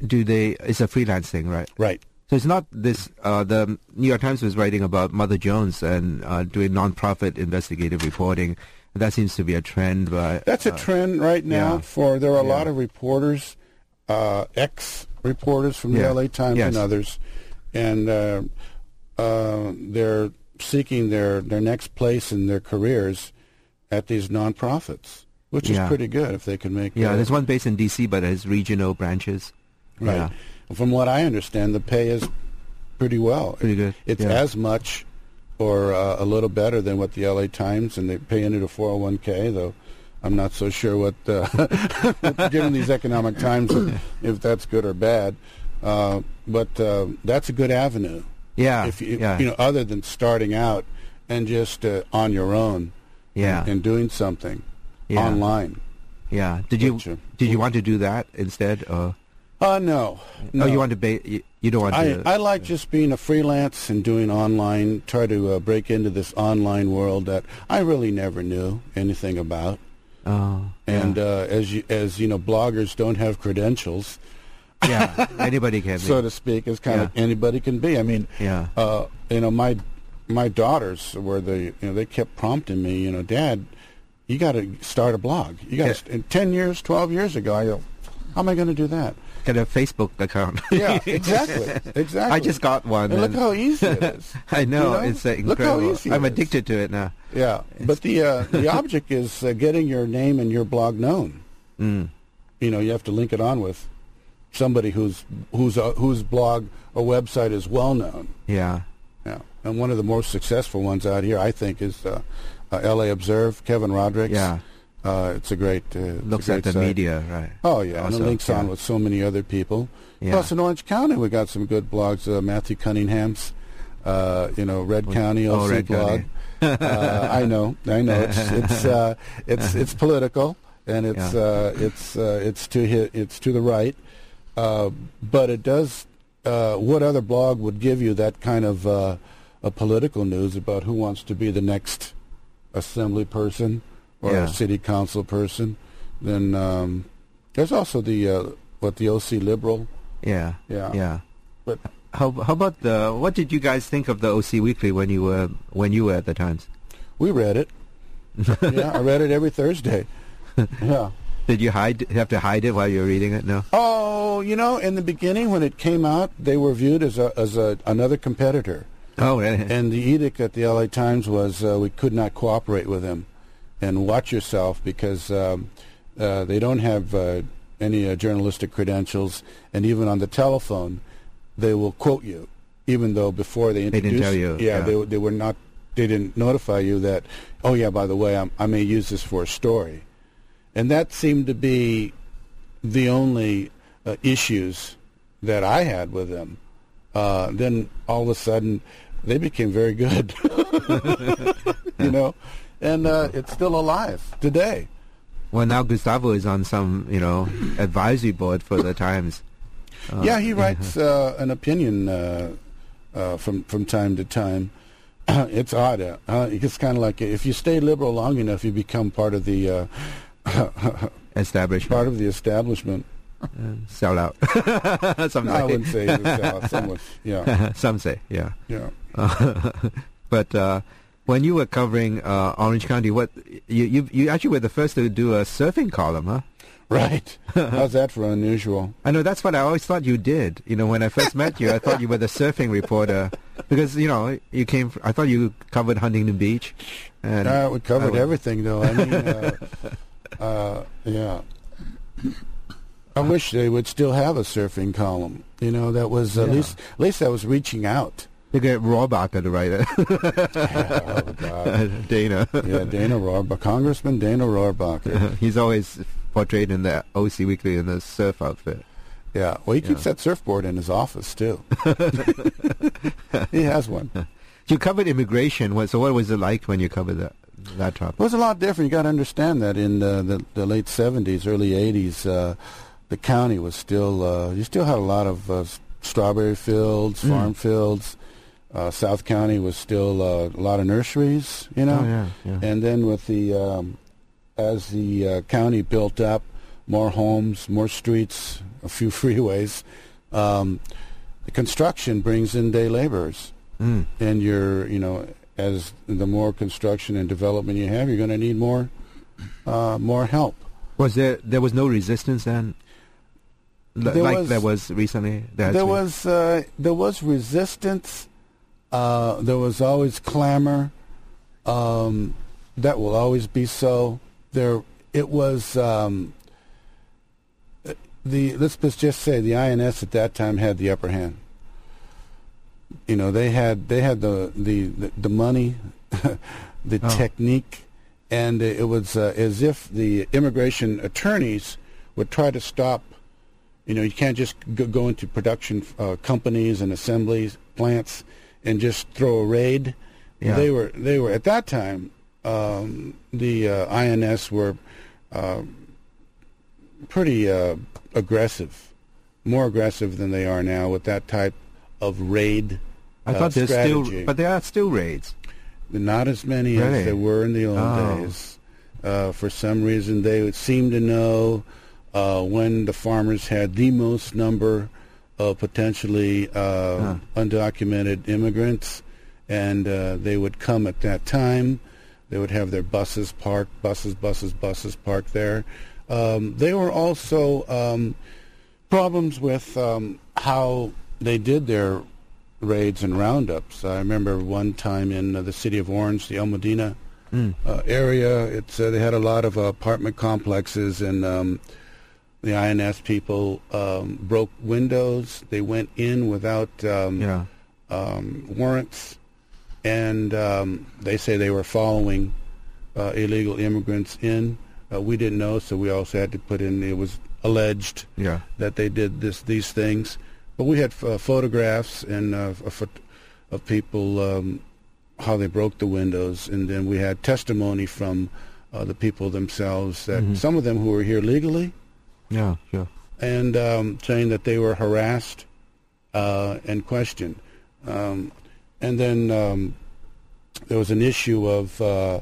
[SPEAKER 1] do they? It's a freelance thing, right?
[SPEAKER 2] Right.
[SPEAKER 1] So it's not this. Uh, the New York Times was writing about Mother Jones and uh, doing nonprofit investigative reporting. That seems to be a trend, but
[SPEAKER 2] That's a
[SPEAKER 1] uh,
[SPEAKER 2] trend right now.
[SPEAKER 1] yeah.
[SPEAKER 2] For there are a
[SPEAKER 1] Yeah.
[SPEAKER 2] lot of reporters, uh, ex reporters from
[SPEAKER 1] Yeah.
[SPEAKER 2] the L.A. Times
[SPEAKER 1] Yes.
[SPEAKER 2] and others, and uh, uh, they're seeking their their next place in their careers at these nonprofits, which
[SPEAKER 1] Yeah.
[SPEAKER 2] is pretty good if they can make.
[SPEAKER 1] Yeah, there's one based in D.C., but it has regional branches.
[SPEAKER 2] Right.
[SPEAKER 1] Yeah,
[SPEAKER 2] From what I understand, the pay is pretty well.
[SPEAKER 1] pretty good.
[SPEAKER 2] It's
[SPEAKER 1] yeah.
[SPEAKER 2] as much or uh, a little better than what the LA Times, and they pay into the 401k, though I'm not so sure what, uh, given these economic times, if that's good or bad. Uh, but uh, that's a good avenue.
[SPEAKER 1] yeah,
[SPEAKER 2] if you,
[SPEAKER 1] yeah,
[SPEAKER 2] you know, other than starting out and just uh, on your own
[SPEAKER 1] yeah,
[SPEAKER 2] and, and doing something
[SPEAKER 1] yeah,
[SPEAKER 2] online.
[SPEAKER 1] yeah. Did you
[SPEAKER 2] uh,
[SPEAKER 1] did you want to do that instead, or
[SPEAKER 2] Uh, no. no.
[SPEAKER 1] oh, you want to ba- you, you don't want
[SPEAKER 2] I,
[SPEAKER 1] to?
[SPEAKER 2] I like just being a freelance and doing online, try to uh, break into this online world that I really never knew anything about.
[SPEAKER 1] oh,
[SPEAKER 2] And
[SPEAKER 1] yeah.
[SPEAKER 2] uh, as you, as you know, bloggers don't have credentials,
[SPEAKER 1] yeah, anybody can.
[SPEAKER 2] so to speak, as kind of anybody can be. I mean,
[SPEAKER 1] Yeah,
[SPEAKER 2] uh, you know, my my daughters were the you know they kept prompting me, you know, Dad, you got to start a blog. You got.
[SPEAKER 1] Yeah.
[SPEAKER 2] In ten years, twelve years ago, I go, how am I going to do that?
[SPEAKER 1] Get a Facebook account.
[SPEAKER 2] Yeah, exactly, exactly.
[SPEAKER 1] I just got one.
[SPEAKER 2] And look how easy it is.
[SPEAKER 1] I know,
[SPEAKER 2] You know?
[SPEAKER 1] it's uh,
[SPEAKER 2] Look how
[SPEAKER 1] incredible.
[SPEAKER 2] easy
[SPEAKER 1] I'm
[SPEAKER 2] it is.
[SPEAKER 1] addicted to it now.
[SPEAKER 2] Yeah, but the uh, the object is uh, getting your name and your blog known.
[SPEAKER 1] Mm.
[SPEAKER 2] You know, you have to link it on with somebody whose whose uh, whose blog or website is well known.
[SPEAKER 1] Yeah,
[SPEAKER 2] Yeah, and one of the most successful ones out here, I think, is uh, uh, L.A. Observed. Kevin Roderick.
[SPEAKER 1] yeah.
[SPEAKER 2] Uh, it's a great. Uh,
[SPEAKER 1] Looks at the
[SPEAKER 2] site.
[SPEAKER 1] media, right?
[SPEAKER 2] Oh yeah, and it links
[SPEAKER 1] yeah.
[SPEAKER 2] on with so many other people.
[SPEAKER 1] Yeah.
[SPEAKER 2] Plus, in Orange County, we got some good blogs. Uh, Matthew Cunningham's, uh, you know, Red County
[SPEAKER 1] Oh,
[SPEAKER 2] OC
[SPEAKER 1] Red
[SPEAKER 2] blog.
[SPEAKER 1] County.
[SPEAKER 2] uh, I know, I know. It's it's uh, it's it's political and it's
[SPEAKER 1] Yeah.
[SPEAKER 2] uh, it's uh, it's to hit, it's to the right, uh, but it does. Uh, what other blog would give you that kind of uh, a political news about who wants to be the next assembly person or
[SPEAKER 1] Yeah.
[SPEAKER 2] a city council person? Then um, there's also the uh, what the OC liberal.
[SPEAKER 1] Yeah,
[SPEAKER 2] Yeah.
[SPEAKER 1] yeah.
[SPEAKER 2] But
[SPEAKER 1] How how about the? What did you guys think of the OC Weekly when you were when you were at the Times?
[SPEAKER 2] we read it. yeah, I read it every Thursday. Yeah.
[SPEAKER 1] Did you hide have to hide it while you were reading it? No.
[SPEAKER 2] Oh, you know, in the beginning when it came out, they were viewed as a as a another competitor,
[SPEAKER 1] Oh, really?
[SPEAKER 2] and the edict at the L.A. Times was uh, we could not cooperate with them, and watch yourself because um, uh, they don't have uh, any uh, journalistic credentials, and even on the telephone, they will quote you, even though before they
[SPEAKER 1] They didn't
[SPEAKER 2] introduced,
[SPEAKER 1] tell you,
[SPEAKER 2] yeah,
[SPEAKER 1] yeah.
[SPEAKER 2] they they were not, they didn't notify you that, oh yeah, by the way, I'm, I may use this for a story, and that seemed to be the only uh, issues that I had with them, uh, then all of a sudden they became very good. you know, and uh, it's still alive today.
[SPEAKER 1] Well, now Gustavo is on some, you know, advisory board for the Times.
[SPEAKER 2] Uh, yeah, he writes uh, an opinion uh, uh, from from time to time. it's odd. Uh, it's kind of like if you stay liberal long enough, you become part of the
[SPEAKER 1] establishment.
[SPEAKER 2] Part of the establishment.
[SPEAKER 1] sell out.
[SPEAKER 2] Some no, I wouldn't say sell out. Some would, yeah.
[SPEAKER 1] Some say, yeah.
[SPEAKER 2] Yeah.
[SPEAKER 1] but when you were covering uh, Orange County, what you, you you actually were the first to do a surfing column, huh?
[SPEAKER 2] Right. How's that for unusual?
[SPEAKER 1] I know that's what I always thought you did. You know, when I first met you, I thought you were the surfing reporter because you know you came. From, I thought you covered Huntington Beach.
[SPEAKER 2] And uh, we covered everything, though. I mean, uh, uh, yeah. I wish they would still have a surfing column. You know, that was at least at least that was reaching out.
[SPEAKER 1] You get Rohrabacher to write it.
[SPEAKER 2] oh, God.
[SPEAKER 1] Dana.
[SPEAKER 2] yeah, Dana Rohrabacher. Congressman Dana Rohrabacher.
[SPEAKER 1] He's always portrayed in the OC Weekly in the surf outfit.
[SPEAKER 2] Yeah, well, he keeps yeah. that surfboard in his office, too. he has one.
[SPEAKER 1] You covered immigration. So what was it like when you covered that? That topic?
[SPEAKER 2] It was a lot different. You got to understand that in the, the, the, late 70s, early 80s, uh, the county was still, uh, you still had a lot of uh, strawberry fields, mm. farm fields, uh, South County was still uh, a lot of nurseries, you know.
[SPEAKER 1] Oh, yeah, yeah.
[SPEAKER 2] And then with the um, as the uh, county built up, more homes, more streets, a few freeways. Um, the construction brings in day laborers,
[SPEAKER 1] mm.
[SPEAKER 2] and you're you know as the more construction and development you have, you're going to need more uh, more help.
[SPEAKER 1] Was there there was no resistance then? L-
[SPEAKER 2] there
[SPEAKER 1] like
[SPEAKER 2] was,
[SPEAKER 1] there was recently.
[SPEAKER 2] There was uh, there was resistance uh, there was always clamor. Um, that will always be so. There, it was um, the. Let's just say the INS at that time had the upper hand. You know, they had they had the the the, the money, the oh. technique, and it was uh, as if the immigration attorneys would try to stop. You know, you can't just go, go into production uh, companies and assemblies plants and just throw a raid. Yeah. They were they were at that time um, the uh, INS were uh, pretty uh, aggressive, more aggressive than they are now with that type of raid.
[SPEAKER 1] I thought there's still, but there are still raids.
[SPEAKER 2] Not as many really? as there were in the old oh. days. Uh, for some reason, they would seem to know uh, when the farmers had the most number of potentially uh, huh. undocumented immigrants, and uh, they would come at that time. They would have their buses parked, buses, buses, buses parked there. Um, they were also um, problems with um, how they did their raids and roundups. I remember one time in uh, the city of Orange, the El Modena mm. area. It's uh, they had a lot of apartment complexes and um, the INS people um, broke windows. They went in without um,
[SPEAKER 1] yeah.
[SPEAKER 2] um, warrants, and um, they say they were following uh, illegal immigrants in. Uh, we didn't know, so we also had to put in. It was alleged
[SPEAKER 1] yeah.
[SPEAKER 2] that they did this these things, but we had uh, photographs and uh, of people um, how they broke the windows, and then we had testimony from uh, the people themselves that mm-hmm. some of them who were here legally
[SPEAKER 1] yeah, yeah.
[SPEAKER 2] And um, saying that they were harassed uh, and questioned. Um, and then um, there was an issue of uh,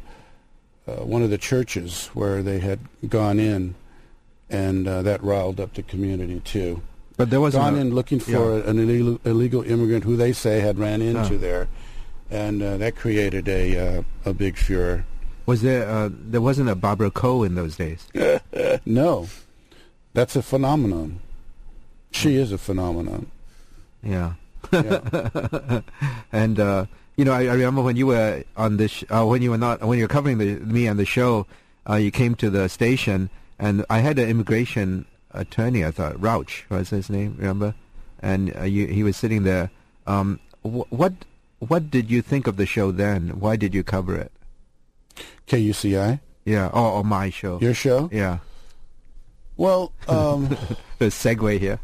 [SPEAKER 2] uh, one of the churches where they had gone in, and uh, that riled up the community too.
[SPEAKER 1] But there was
[SPEAKER 2] gone in looking for yeah. an illegal, illegal, immigrant who they say had ran into there, and uh, that created a uh, a big furor.
[SPEAKER 1] Was there there wasn't a Barbara Coe in those days?
[SPEAKER 2] no, that's a phenomenon. She is a phenomenon.
[SPEAKER 1] Yeah.
[SPEAKER 2] yeah.
[SPEAKER 1] and uh, you know, I, I, remember when you were on this, sh- uh, when you were not, when you were covering the, me on the show, uh, you came to the station, and I had an immigration attorney. I thought Rauch was his name. Remember? And uh, you, he was sitting there. Um, wh- what what did you think of the show then? Why did you cover it?
[SPEAKER 2] KUCI.
[SPEAKER 1] Yeah. Oh, oh my show.
[SPEAKER 2] Your show.
[SPEAKER 1] Yeah.
[SPEAKER 2] Well, um,
[SPEAKER 1] the segue here.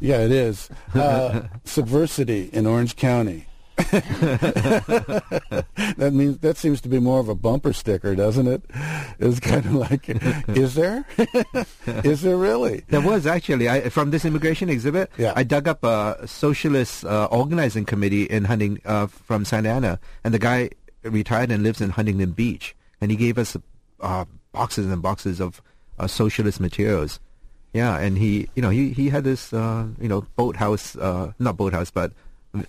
[SPEAKER 2] Yeah, it is. Uh, subversity in Orange County. that means that seems to be more of a bumper sticker, doesn't it? It's kind of like, is there? is there really?
[SPEAKER 1] There was actually I, from this immigration exhibit.
[SPEAKER 2] Yeah.
[SPEAKER 1] I dug up a socialist uh, organizing committee in Hunting uh, from Santa Ana, and the guy retired and lives in Huntington Beach, and he gave us uh, boxes and boxes of uh, socialist materials. Yeah, and he, you know, he he had this, uh, you know, boathouse, uh, not boathouse, but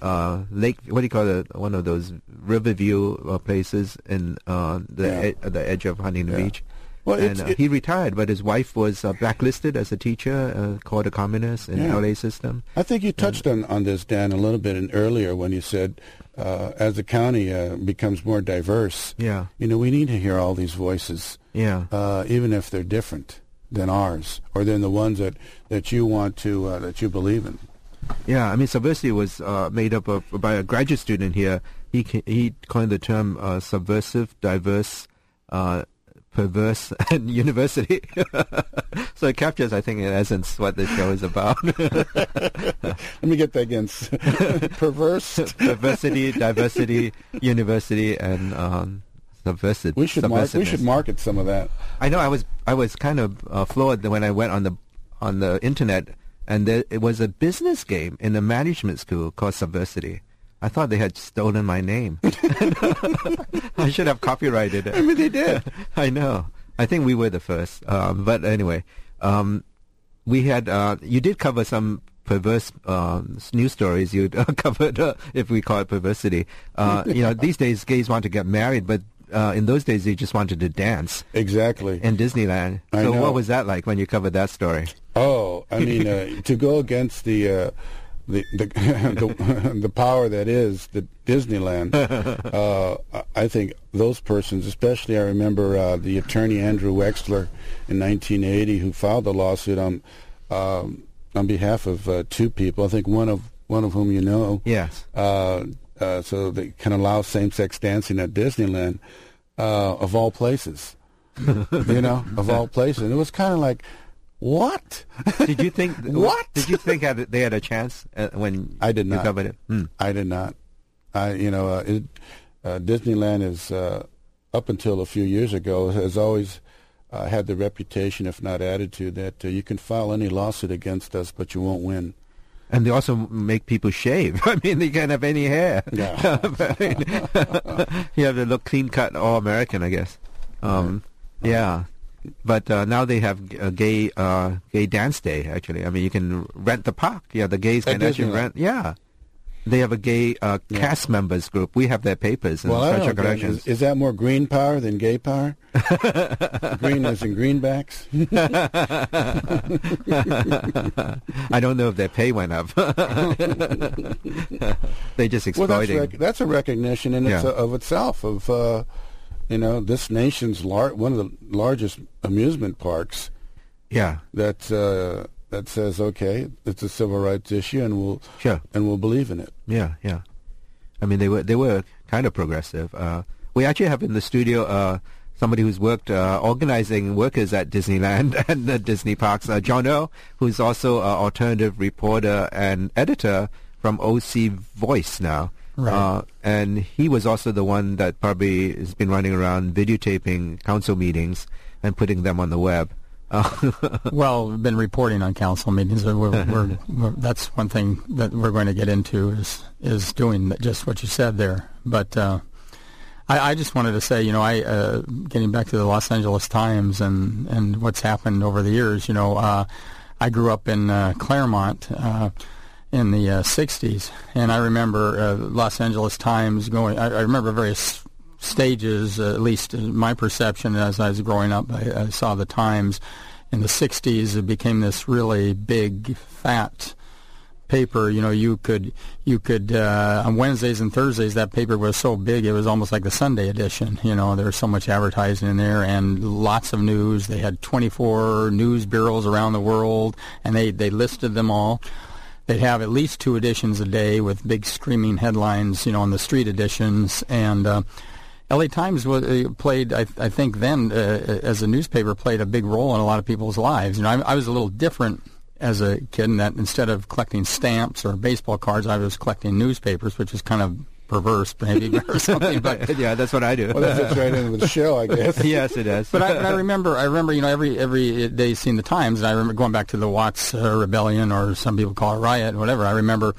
[SPEAKER 1] uh, lake. What do you call it? One of those riverview uh, places in uh, the
[SPEAKER 2] Yeah.
[SPEAKER 1] the edge of Huntington
[SPEAKER 2] Yeah.
[SPEAKER 1] Beach.
[SPEAKER 2] Well,
[SPEAKER 1] and uh,
[SPEAKER 2] it-
[SPEAKER 1] he retired, but his wife was uh, blacklisted as a teacher, uh, called a communist in
[SPEAKER 2] Yeah.
[SPEAKER 1] LA system.
[SPEAKER 2] I think you touched on, on this, Dan, a little bit in, earlier when you said uh, as the county uh, becomes more diverse,
[SPEAKER 1] Yeah,
[SPEAKER 2] you know, we need to hear all these voices,
[SPEAKER 1] yeah,
[SPEAKER 2] uh, even if they're different than ours or than the ones that, that you want to, uh, that you believe in.
[SPEAKER 1] yeah. I mean, subversity was uh, made up of by a graduate student here. He he coined the term uh, subversive, diverse, uh, perverse, and university. so it captures, I think, in essence, what this show is about:
[SPEAKER 2] Let me get that again. Perverse.
[SPEAKER 1] diversity, diversity, university, and um, subversive.
[SPEAKER 2] We should mark, we should market some of that.
[SPEAKER 1] I know I was I was kind of uh, floored when I went on the on the internet and there, it was a business game in a management school called Subversity. I thought they had stolen my name. I should have copyrighted it.
[SPEAKER 2] I mean, they did.
[SPEAKER 1] I know. I think we were the first. Um, but anyway, um, we had uh, you did cover some perverse um, news stories. You uh, covered, uh, if we call it perversity. Uh, you know, these days gays want to get married, but uh, in those days they just wanted to dance
[SPEAKER 2] Exactly.
[SPEAKER 1] in Disneyland.
[SPEAKER 2] I
[SPEAKER 1] so
[SPEAKER 2] know.
[SPEAKER 1] what was that like when you covered that story?
[SPEAKER 2] Oh, I mean, uh, to go against the uh, the the, the the power that is the Disneyland. Uh, I- think those persons, especially, I remember uh, the attorney Andrew Exler in 1980, who filed the lawsuit on um, on behalf of uh, two people. I think one of one of whom you know.
[SPEAKER 1] Yes.
[SPEAKER 2] Uh, so they can allow same-sex dancing at Disneyland, uh, of all places. you know, of all places, and it was kind of like, what?
[SPEAKER 1] Did you think
[SPEAKER 2] What?
[SPEAKER 1] Did you think they had a chance uh, when
[SPEAKER 2] I did
[SPEAKER 1] you
[SPEAKER 2] not.
[SPEAKER 1] covered it? Hmm.
[SPEAKER 2] I did not. I, you know, uh, it, uh, Disneyland is uh, up until a few years ago has always uh, had the reputation, if not attitude, that uh, you can file any lawsuit against us, but you won't win.
[SPEAKER 1] And they also make people shave. I mean, they can't have any hair.
[SPEAKER 2] Yeah.
[SPEAKER 1] I mean, you have to look clean cut, all American, I guess. Um, yeah. But uh, now they have a gay uh, gay dance day. Actually, I mean, you can rent the park. Yeah, the gays
[SPEAKER 2] At
[SPEAKER 1] can actually
[SPEAKER 2] Disneyland.
[SPEAKER 1] rent. Yeah, they have a gay uh,
[SPEAKER 2] Yeah.
[SPEAKER 1] cast members group. We have their papers and
[SPEAKER 2] well, I don't. Is, is that more green power than gay power? green as in greenbacks?
[SPEAKER 1] I don't know if their pay went up. they just
[SPEAKER 2] Well, that's, rec- that's a recognition in its,
[SPEAKER 1] Yeah.
[SPEAKER 2] of itself of, uh, you know, this nation's lar- one of the largest amusement parks.
[SPEAKER 1] yeah,
[SPEAKER 2] that uh, that says, okay, it's a civil rights issue, and we'll
[SPEAKER 1] sure.
[SPEAKER 2] and we'll believe in it.
[SPEAKER 1] Yeah, yeah. I mean, they were they were kind of progressive. Uh, we actually have in the studio uh, somebody who's worked uh, organizing workers at Disneyland and the Disney parks. Uh, John O, who's also an alternative reporter and editor from OC Voice now.
[SPEAKER 3] Right.
[SPEAKER 1] Uh, and he was also the one that probably has been running around videotaping council meetings and putting them on the web. Uh,
[SPEAKER 3] Well, we've been reporting on council meetings. We're, we're, we're, that's one thing that we're going to get into is is doing just what you said there. But uh, I, I just wanted to say, you know, I uh, getting back to the Los Angeles Times and and what's happened over the years. You know, uh, I grew up in uh, Claremont. Uh, in the uh, 60s, and I remember uh, Los Angeles Times going. I, I remember various stages, at least in my perception as I was growing up. I, I saw the Times in the 60s. It became this really big, fat paper. You know, you could you could uh, on Wednesdays and Thursdays that paper was so big it was almost like the Sunday edition. You know, there was so much advertising in there and lots of news. They had 24 news bureaus around the world, and they they listed them all. They'd have at least two editions a day with big screaming headlines, you know, on the street editions. And uh, L.A. Times was, uh, played, I, I think then, uh, as a newspaper, played a big role in a lot of people's lives. You know, I, I was a little different as a kid, in that instead of collecting stamps or baseball cards, I was collecting newspapers, which is kind of perverse, maybe or something. But
[SPEAKER 1] yeah, that's what I do.
[SPEAKER 2] Well, that fits right in with the show, I guess.
[SPEAKER 1] yes, it does.
[SPEAKER 3] but I, but I remember, I remember, you know, every every day seeing the Times, and I remember going back to the Watts uh, Rebellion, or some people call it riot, whatever. I remember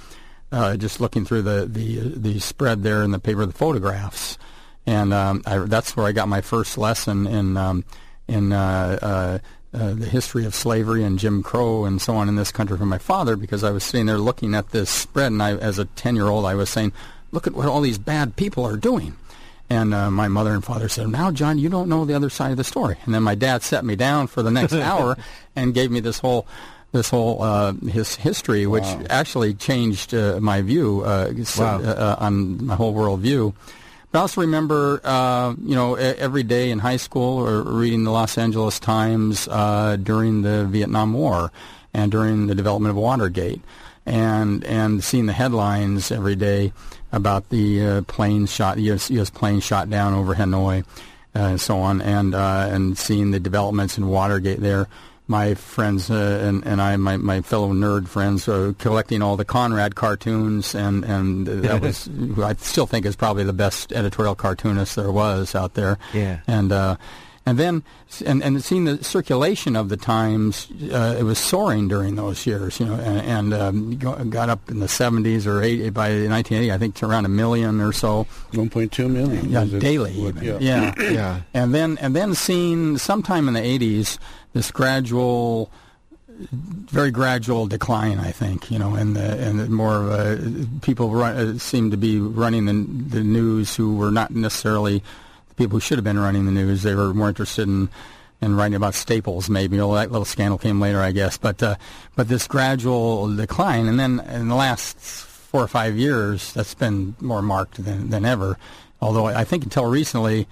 [SPEAKER 3] uh, just looking through the the the spread there in the paper, the photographs, and um, I, that's where I got my first lesson in um, in uh, uh, uh, the history of slavery and Jim Crow and so on in this country from my father because I was sitting there looking at this spread, and I, as a ten year old, I was saying, "Look at what all these bad people are doing." And uh, my mother and father said, "Now, John, you don't know the other side of the story." And then my dad set me down for the next hour and gave me this whole this whole uh, his history, which
[SPEAKER 2] Wow.
[SPEAKER 3] actually changed uh, my view uh,
[SPEAKER 1] Wow.
[SPEAKER 3] uh, on my whole world view. But I also remember, uh, you know, every day in high school or reading the Los Angeles Times uh, during the Vietnam War and during the development of Watergate, and and seeing the headlines every day about the uh, plane shot, U.S. US plane shot down over Hanoi, uh, and so on, and uh, and seeing the developments in Watergate there my friends uh, and, and I, my, my fellow nerd friends, uh, collecting all the Conrad cartoons, and, and that was, I still think is probably the best editorial cartoonist there was out there.
[SPEAKER 1] Yeah.
[SPEAKER 3] And, uh, and then, and, and seeing the circulation of the Times, uh, it was soaring during those years, you know, and, and um, got up in the 70s or 80, by 1980, I think to around a million or so.
[SPEAKER 2] 1.2 million.
[SPEAKER 3] Yeah, daily.
[SPEAKER 2] What-
[SPEAKER 3] even. yeah,
[SPEAKER 1] Yeah.
[SPEAKER 3] And then and then seeing sometime in the '80s this gradual, very gradual decline. I think you know, and the and the more of a, people run, uh, seem to be running the, the news who were not necessarily people who should have been running the news. They were more interested in. in writing about Staples, maybe. Well, that little scandal came later, I guess. But uh, but this gradual decline, and then in the last four or five years, that's been more marked than, than ever. Although I think until recently,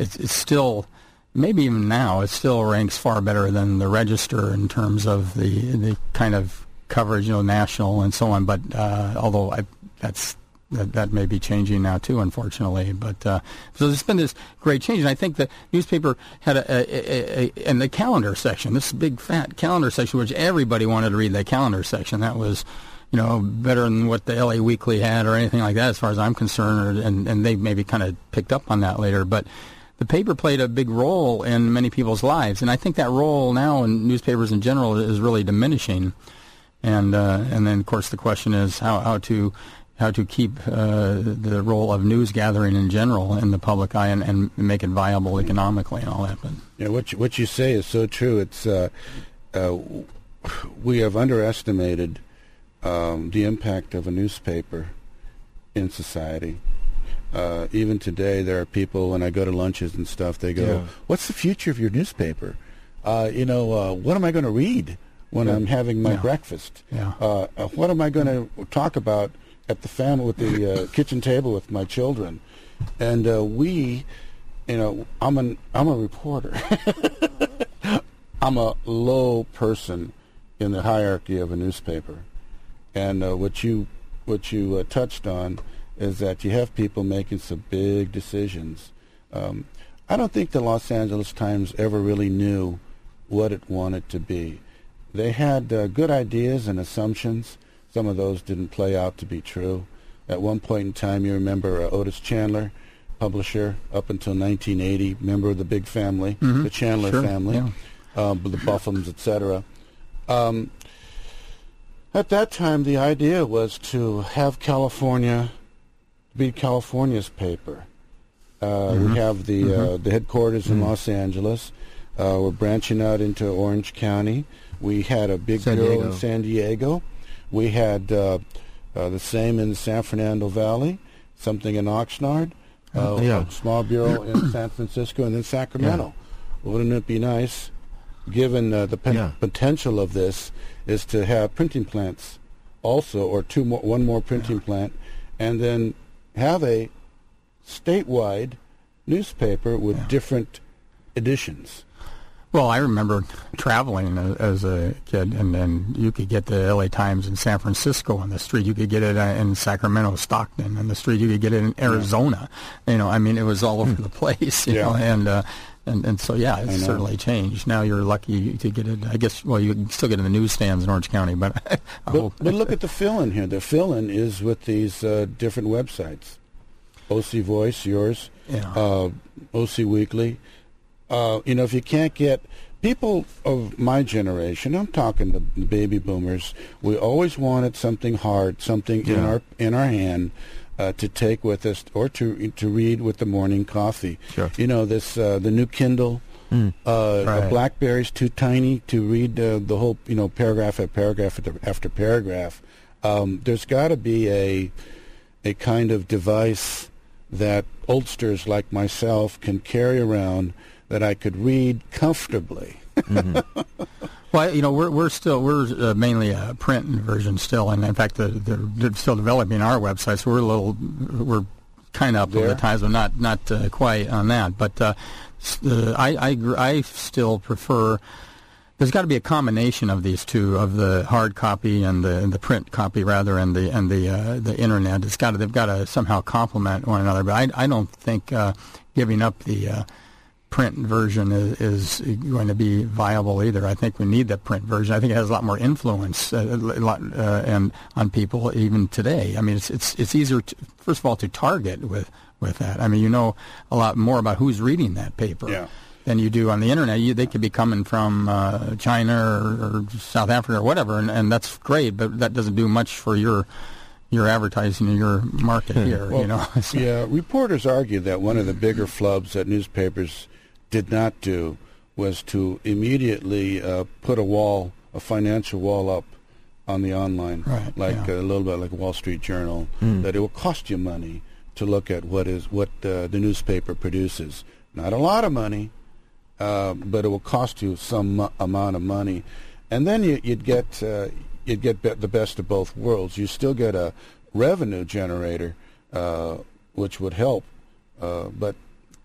[SPEAKER 3] it's, it's still, maybe even now, it still ranks far better than the Register in terms of the the kind of coverage, you know, national and so on. But uh, although I, that's that, that may be changing now too, unfortunately. But uh, so there's been this great change, and I think the newspaper had a, a, a, a in the calendar section, this big fat calendar section, which everybody wanted to read. The calendar section that was, you know, better than what the LA Weekly had or anything like that, as far as I'm concerned. Or, and and they maybe kind of picked up on that later, but. The paper played a big role in many people's lives, and I think that role now in newspapers in general is really diminishing. And uh, and then of course the question is how, how to how to keep uh, the role of news gathering in general in the public eye and, and make it viable economically and all that. But
[SPEAKER 2] Yeah, what you, what you say is so true. It's uh, uh, we have underestimated um, the impact of a newspaper in society. Uh, even today, there are people when I go to lunches and stuff. They go,
[SPEAKER 1] Yeah.
[SPEAKER 2] "What's the future of your newspaper? Uh, you know, uh, what am I going to read when I'm having my
[SPEAKER 3] Yeah.
[SPEAKER 2] breakfast?
[SPEAKER 3] Yeah.
[SPEAKER 2] What am I going to talk about at the family at the uh, kitchen table with my children?" And uh, we, you know, I'm an I'm a reporter. I'm a low person in the hierarchy of a newspaper, and uh, what you what you uh, touched on is that you have people making some big decisions. Um, I don't think the Los Angeles Times ever really knew what it wanted to be. They had uh, good ideas and assumptions. Some of those didn't play out to be true. At one point in time, you remember uh, Otis Chandler, publisher, up until 1980, member of the big family, the Chandler
[SPEAKER 3] Sure,
[SPEAKER 2] family,
[SPEAKER 3] yeah.
[SPEAKER 2] um, the Buffums, etc. Um, at that time, the idea was to have California be California's paper. Uh, We have the uh, the headquarters in Los Angeles. Uh, we're branching out into Orange County. We had a big
[SPEAKER 1] San
[SPEAKER 2] bureau in San Diego. We had uh, uh, the same in the San Fernando Valley, something in Oxnard, uh,
[SPEAKER 1] Yeah.
[SPEAKER 2] a small bureau in San Francisco, and then Sacramento. Wouldn't it be nice, given uh, the pen-
[SPEAKER 1] Yeah.
[SPEAKER 2] potential of this, is to have printing plants also, or two more, one more printing plant, and then have a statewide newspaper with different editions.
[SPEAKER 3] Well, I remember traveling as a kid, and then you could get the L.A. Times in San Francisco on the street. You could get it uh, in Sacramento, Stockton on the street. You could get it in Arizona. You know, I mean, it was all over the place. You
[SPEAKER 2] Yeah.
[SPEAKER 3] know, and uh, and and so yeah, it's certainly changed. Now you're lucky to get it. I guess well, you can still get it in the newsstands in Orange County, but
[SPEAKER 2] but, but, look at the fill-in here. The fill-in is with these uh, different websites. OC Voice, yours,
[SPEAKER 3] yeah.
[SPEAKER 2] uh, OC Weekly. Uh, you know, if you can't get people of my generation, I'm talking the baby boomers. We always wanted something hard, something yeah. in our in our hand uh, to take with us or to to read with the morning coffee.
[SPEAKER 1] Sure.
[SPEAKER 2] You know, this uh, the new Kindle.
[SPEAKER 1] Mm.
[SPEAKER 2] Uh, right. BlackBerry's too tiny to read uh, the whole, you know, paragraph after paragraph after, after paragraph. Um, there's got to be a a kind of device that oldsters like myself can carry around that I could read comfortably.
[SPEAKER 3] mm-hmm. Well, you know, we're we're still we're uh, mainly a print version still, and in fact, the, they're still developing our website. So we're a little we're kind of up there. the times, but not not uh, quite on that. But uh, I, I I still prefer. There's got to be a combination of these two, of the hard copy and the and the print copy rather, and the and the uh, the internet. It's got to they've got to somehow complement one another. But I I don't think uh, giving up the uh, print version is, is, going to be viable either. I think we need the print version. I think it has a lot more influence uh, lot, uh, and on people even today. I mean, it's it's it's easier to, first of all to target with with that. I mean, you know a lot more about who's reading that paper.
[SPEAKER 2] Yeah.
[SPEAKER 3] Than you do on the internet. You, they could be coming from uh, China or, or, South Africa or whatever, and, and that's great. But that doesn't do much for your your advertising in your market here.
[SPEAKER 2] well,
[SPEAKER 3] you know.
[SPEAKER 2] yeah, reporters argue that one of the bigger flubs that newspapers did not do was to immediately uh, put a wall, a financial wall up on the online,
[SPEAKER 3] right,
[SPEAKER 2] like
[SPEAKER 3] yeah.
[SPEAKER 2] a little bit like Wall Street Journal,
[SPEAKER 1] mm.
[SPEAKER 2] that it will cost you money to look at what is what uh, the newspaper produces. Not a lot of money, uh, but it will cost you some amount of money, and then you, would get uh, you'd get be- the best of both worlds. You still get a revenue generator, uh, which would help, uh, but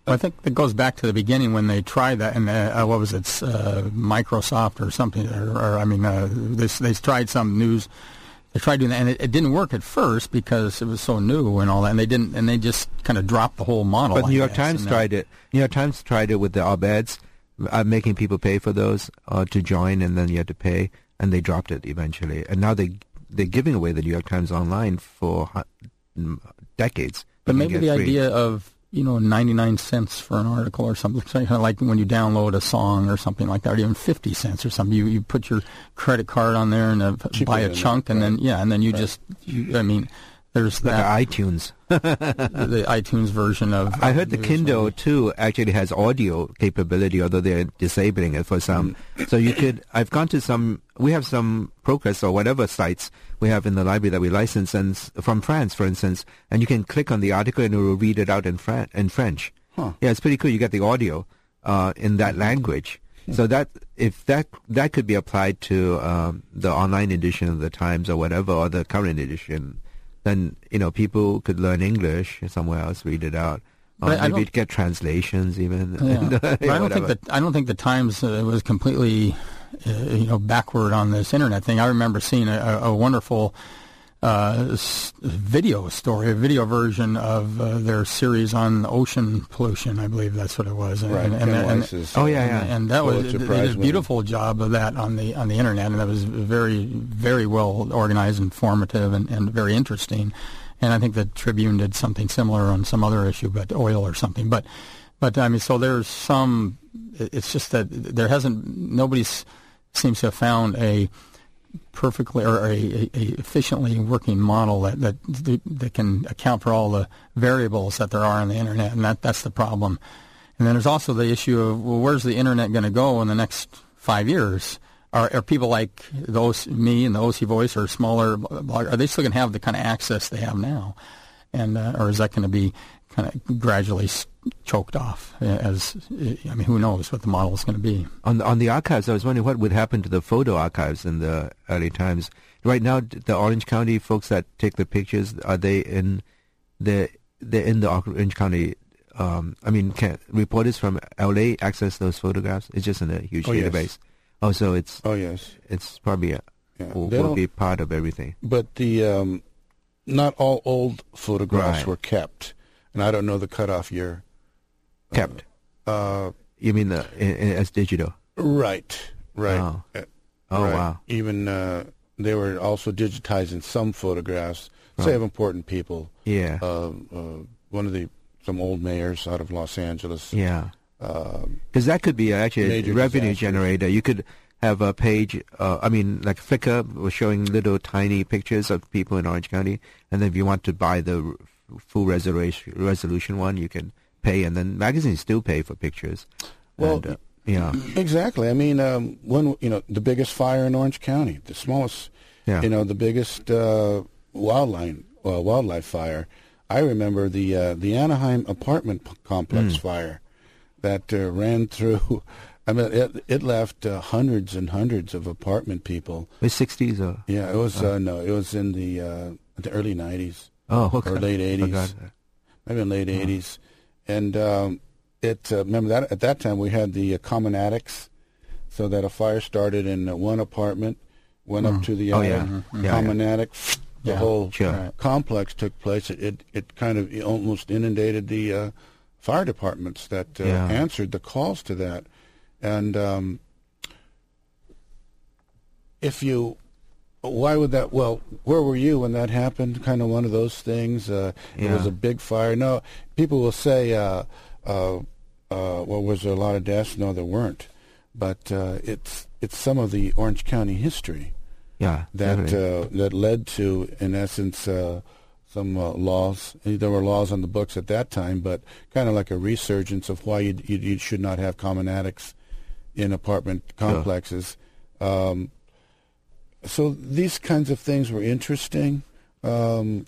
[SPEAKER 3] well, I think it goes back to the beginning when they tried that, and uh, what was it, uh, Microsoft or something, or, or I mean, uh, they, they tried some news. They tried doing that, and it, it, didn't work at first because it was so new and all that, and they didn't, and they just kind of dropped the whole model.
[SPEAKER 1] But
[SPEAKER 3] I
[SPEAKER 1] New York
[SPEAKER 3] guess,
[SPEAKER 1] Times tried it. New York Times tried it with the op-eds, uh, making people pay for those uh, to join, and then you had to pay, and they dropped it eventually. And now they they're giving away the New York Times online for decades.
[SPEAKER 3] But maybe the free. idea of you know, 99 cents for an article or something, kind of like when you download a song or something like that, or even 50 cents or something. You you put your credit card on there and uh, buy a chunk, and right. then yeah, and then you right. just, you, I mean, there's
[SPEAKER 1] like
[SPEAKER 3] that
[SPEAKER 1] iTunes,
[SPEAKER 3] the iTunes version of.
[SPEAKER 1] I heard the Kindle too actually has audio capability, although they're disabling it for some. Mm. So you could. I've gone to some. We have some ProQuest or whatever sites we have in the library that we license, and from France, for instance, and you can click on the article and it will read it out in, Fran- in French.
[SPEAKER 2] Huh.
[SPEAKER 1] Yeah, it's pretty cool. You get the audio uh, in that language. So that if that that could be applied to um, the online edition of the Times or whatever, or the current edition, then you know people could learn English somewhere else, read it out. Uh, maybe get translations even.
[SPEAKER 3] Yeah. but I don't think that I don't think the Times uh, was completely, uh, you know, backward on this internet thing. I remember seeing a, a wonderful uh, video story, a video version of uh, their series on ocean pollution. I believe that's what it was.
[SPEAKER 2] And, right. And, and, and,
[SPEAKER 1] oh yeah, yeah.
[SPEAKER 3] And, that was they did a beautiful job of that on the on the internet, and that was very very well organized, informative, and, and very interesting. And I think the Tribune did something similar on some other issue, but oil or something. But but I mean, so there's some. It's just that there hasn't nobody seems to have found a perfectly or a, a, efficiently working model that, that that can account for all the variables that there are on the internet, and that that's the problem. And then there's also the issue of well, where's the internet going to go in the next five years? Are, are people like those me and the OC Voice or smaller? Are they still going to have the kind of access they have now, and uh, or is that going to be kind of gradually choked off. As I mean, who knows what the model is going to be?
[SPEAKER 1] On the, on the archives, I was wondering what would happen to the photo archives in the early times. Right now, the Orange County folks that take the pictures are they in the they're in the Orange County. Um, I mean, can reporters from LA access those photographs? It's just in a huge
[SPEAKER 2] oh,
[SPEAKER 1] database.
[SPEAKER 2] Yes.
[SPEAKER 1] Oh, so it's
[SPEAKER 2] oh yes,
[SPEAKER 1] it's probably a,
[SPEAKER 2] yeah.
[SPEAKER 1] will, will be part of everything.
[SPEAKER 2] But the um, not all old photographs
[SPEAKER 1] right.
[SPEAKER 2] were kept, and I don't know the cutoff year
[SPEAKER 1] kept.
[SPEAKER 2] Uh,
[SPEAKER 1] You mean the as digital?
[SPEAKER 2] Right, right.
[SPEAKER 1] Oh.
[SPEAKER 2] Uh,
[SPEAKER 1] Oh
[SPEAKER 2] right.
[SPEAKER 1] wow.
[SPEAKER 2] Even uh, they were also digitizing some photographs, say
[SPEAKER 1] Right.
[SPEAKER 2] of important people.
[SPEAKER 1] Yeah.
[SPEAKER 2] Uh, uh, one of the some old mayors out of Los Angeles.
[SPEAKER 1] yeah.
[SPEAKER 2] Uh,
[SPEAKER 1] Because that could be actually a revenue
[SPEAKER 2] disasters.
[SPEAKER 1] generator. You could have a page. Uh, I mean, like Flickr was showing little tiny pictures of people in Orange County, and then if you want to buy the full resolution resolution one, you can pay, and then magazines still pay for pictures.
[SPEAKER 2] Well,
[SPEAKER 1] And, uh, yeah,
[SPEAKER 2] Exactly. I mean, um, when you know the biggest fire in Orange County, the smallest,
[SPEAKER 1] yeah,
[SPEAKER 2] you know, the biggest uh, wildlife uh, wildlife fire. I remember the uh, the Anaheim apartment p- complex
[SPEAKER 1] Mm.
[SPEAKER 2] fire that uh, ran through. I mean, it it left uh, hundreds and hundreds of apartment people.
[SPEAKER 1] the sixties or
[SPEAKER 2] Yeah, it was uh, no, it was in the uh, the early '90s
[SPEAKER 1] oh, okay.
[SPEAKER 2] or late '80s maybe in late '80s, and um, it uh, remember that at that time we had the uh, common attics, so that a fire started in uh, one apartment, went up to the
[SPEAKER 1] Oh,
[SPEAKER 2] other
[SPEAKER 1] yeah. Mhm. Yeah,
[SPEAKER 2] common attic, the
[SPEAKER 3] Yeah.
[SPEAKER 2] whole
[SPEAKER 1] Sure.
[SPEAKER 3] Right.
[SPEAKER 2] complex took place. It it, it kind of almost inundated the uh, fire departments that uh,
[SPEAKER 1] Yeah.
[SPEAKER 2] answered the calls to that, and um, if you why would that? Well, where were you when that happened? Kind of one of those things. Uh, It was a big fire. No, people will say, uh, uh, uh, "Well, was there a lot of deaths?" No, there weren't. But uh, it's it's some of the Orange County history
[SPEAKER 1] Yeah,
[SPEAKER 2] that uh, that led to, in essence, uh, some uh, laws. There were laws on the books at that time, but kind of like a resurgence of why you you, you should not have common attics in apartment complexes. Um, so these kinds of things were interesting. Um,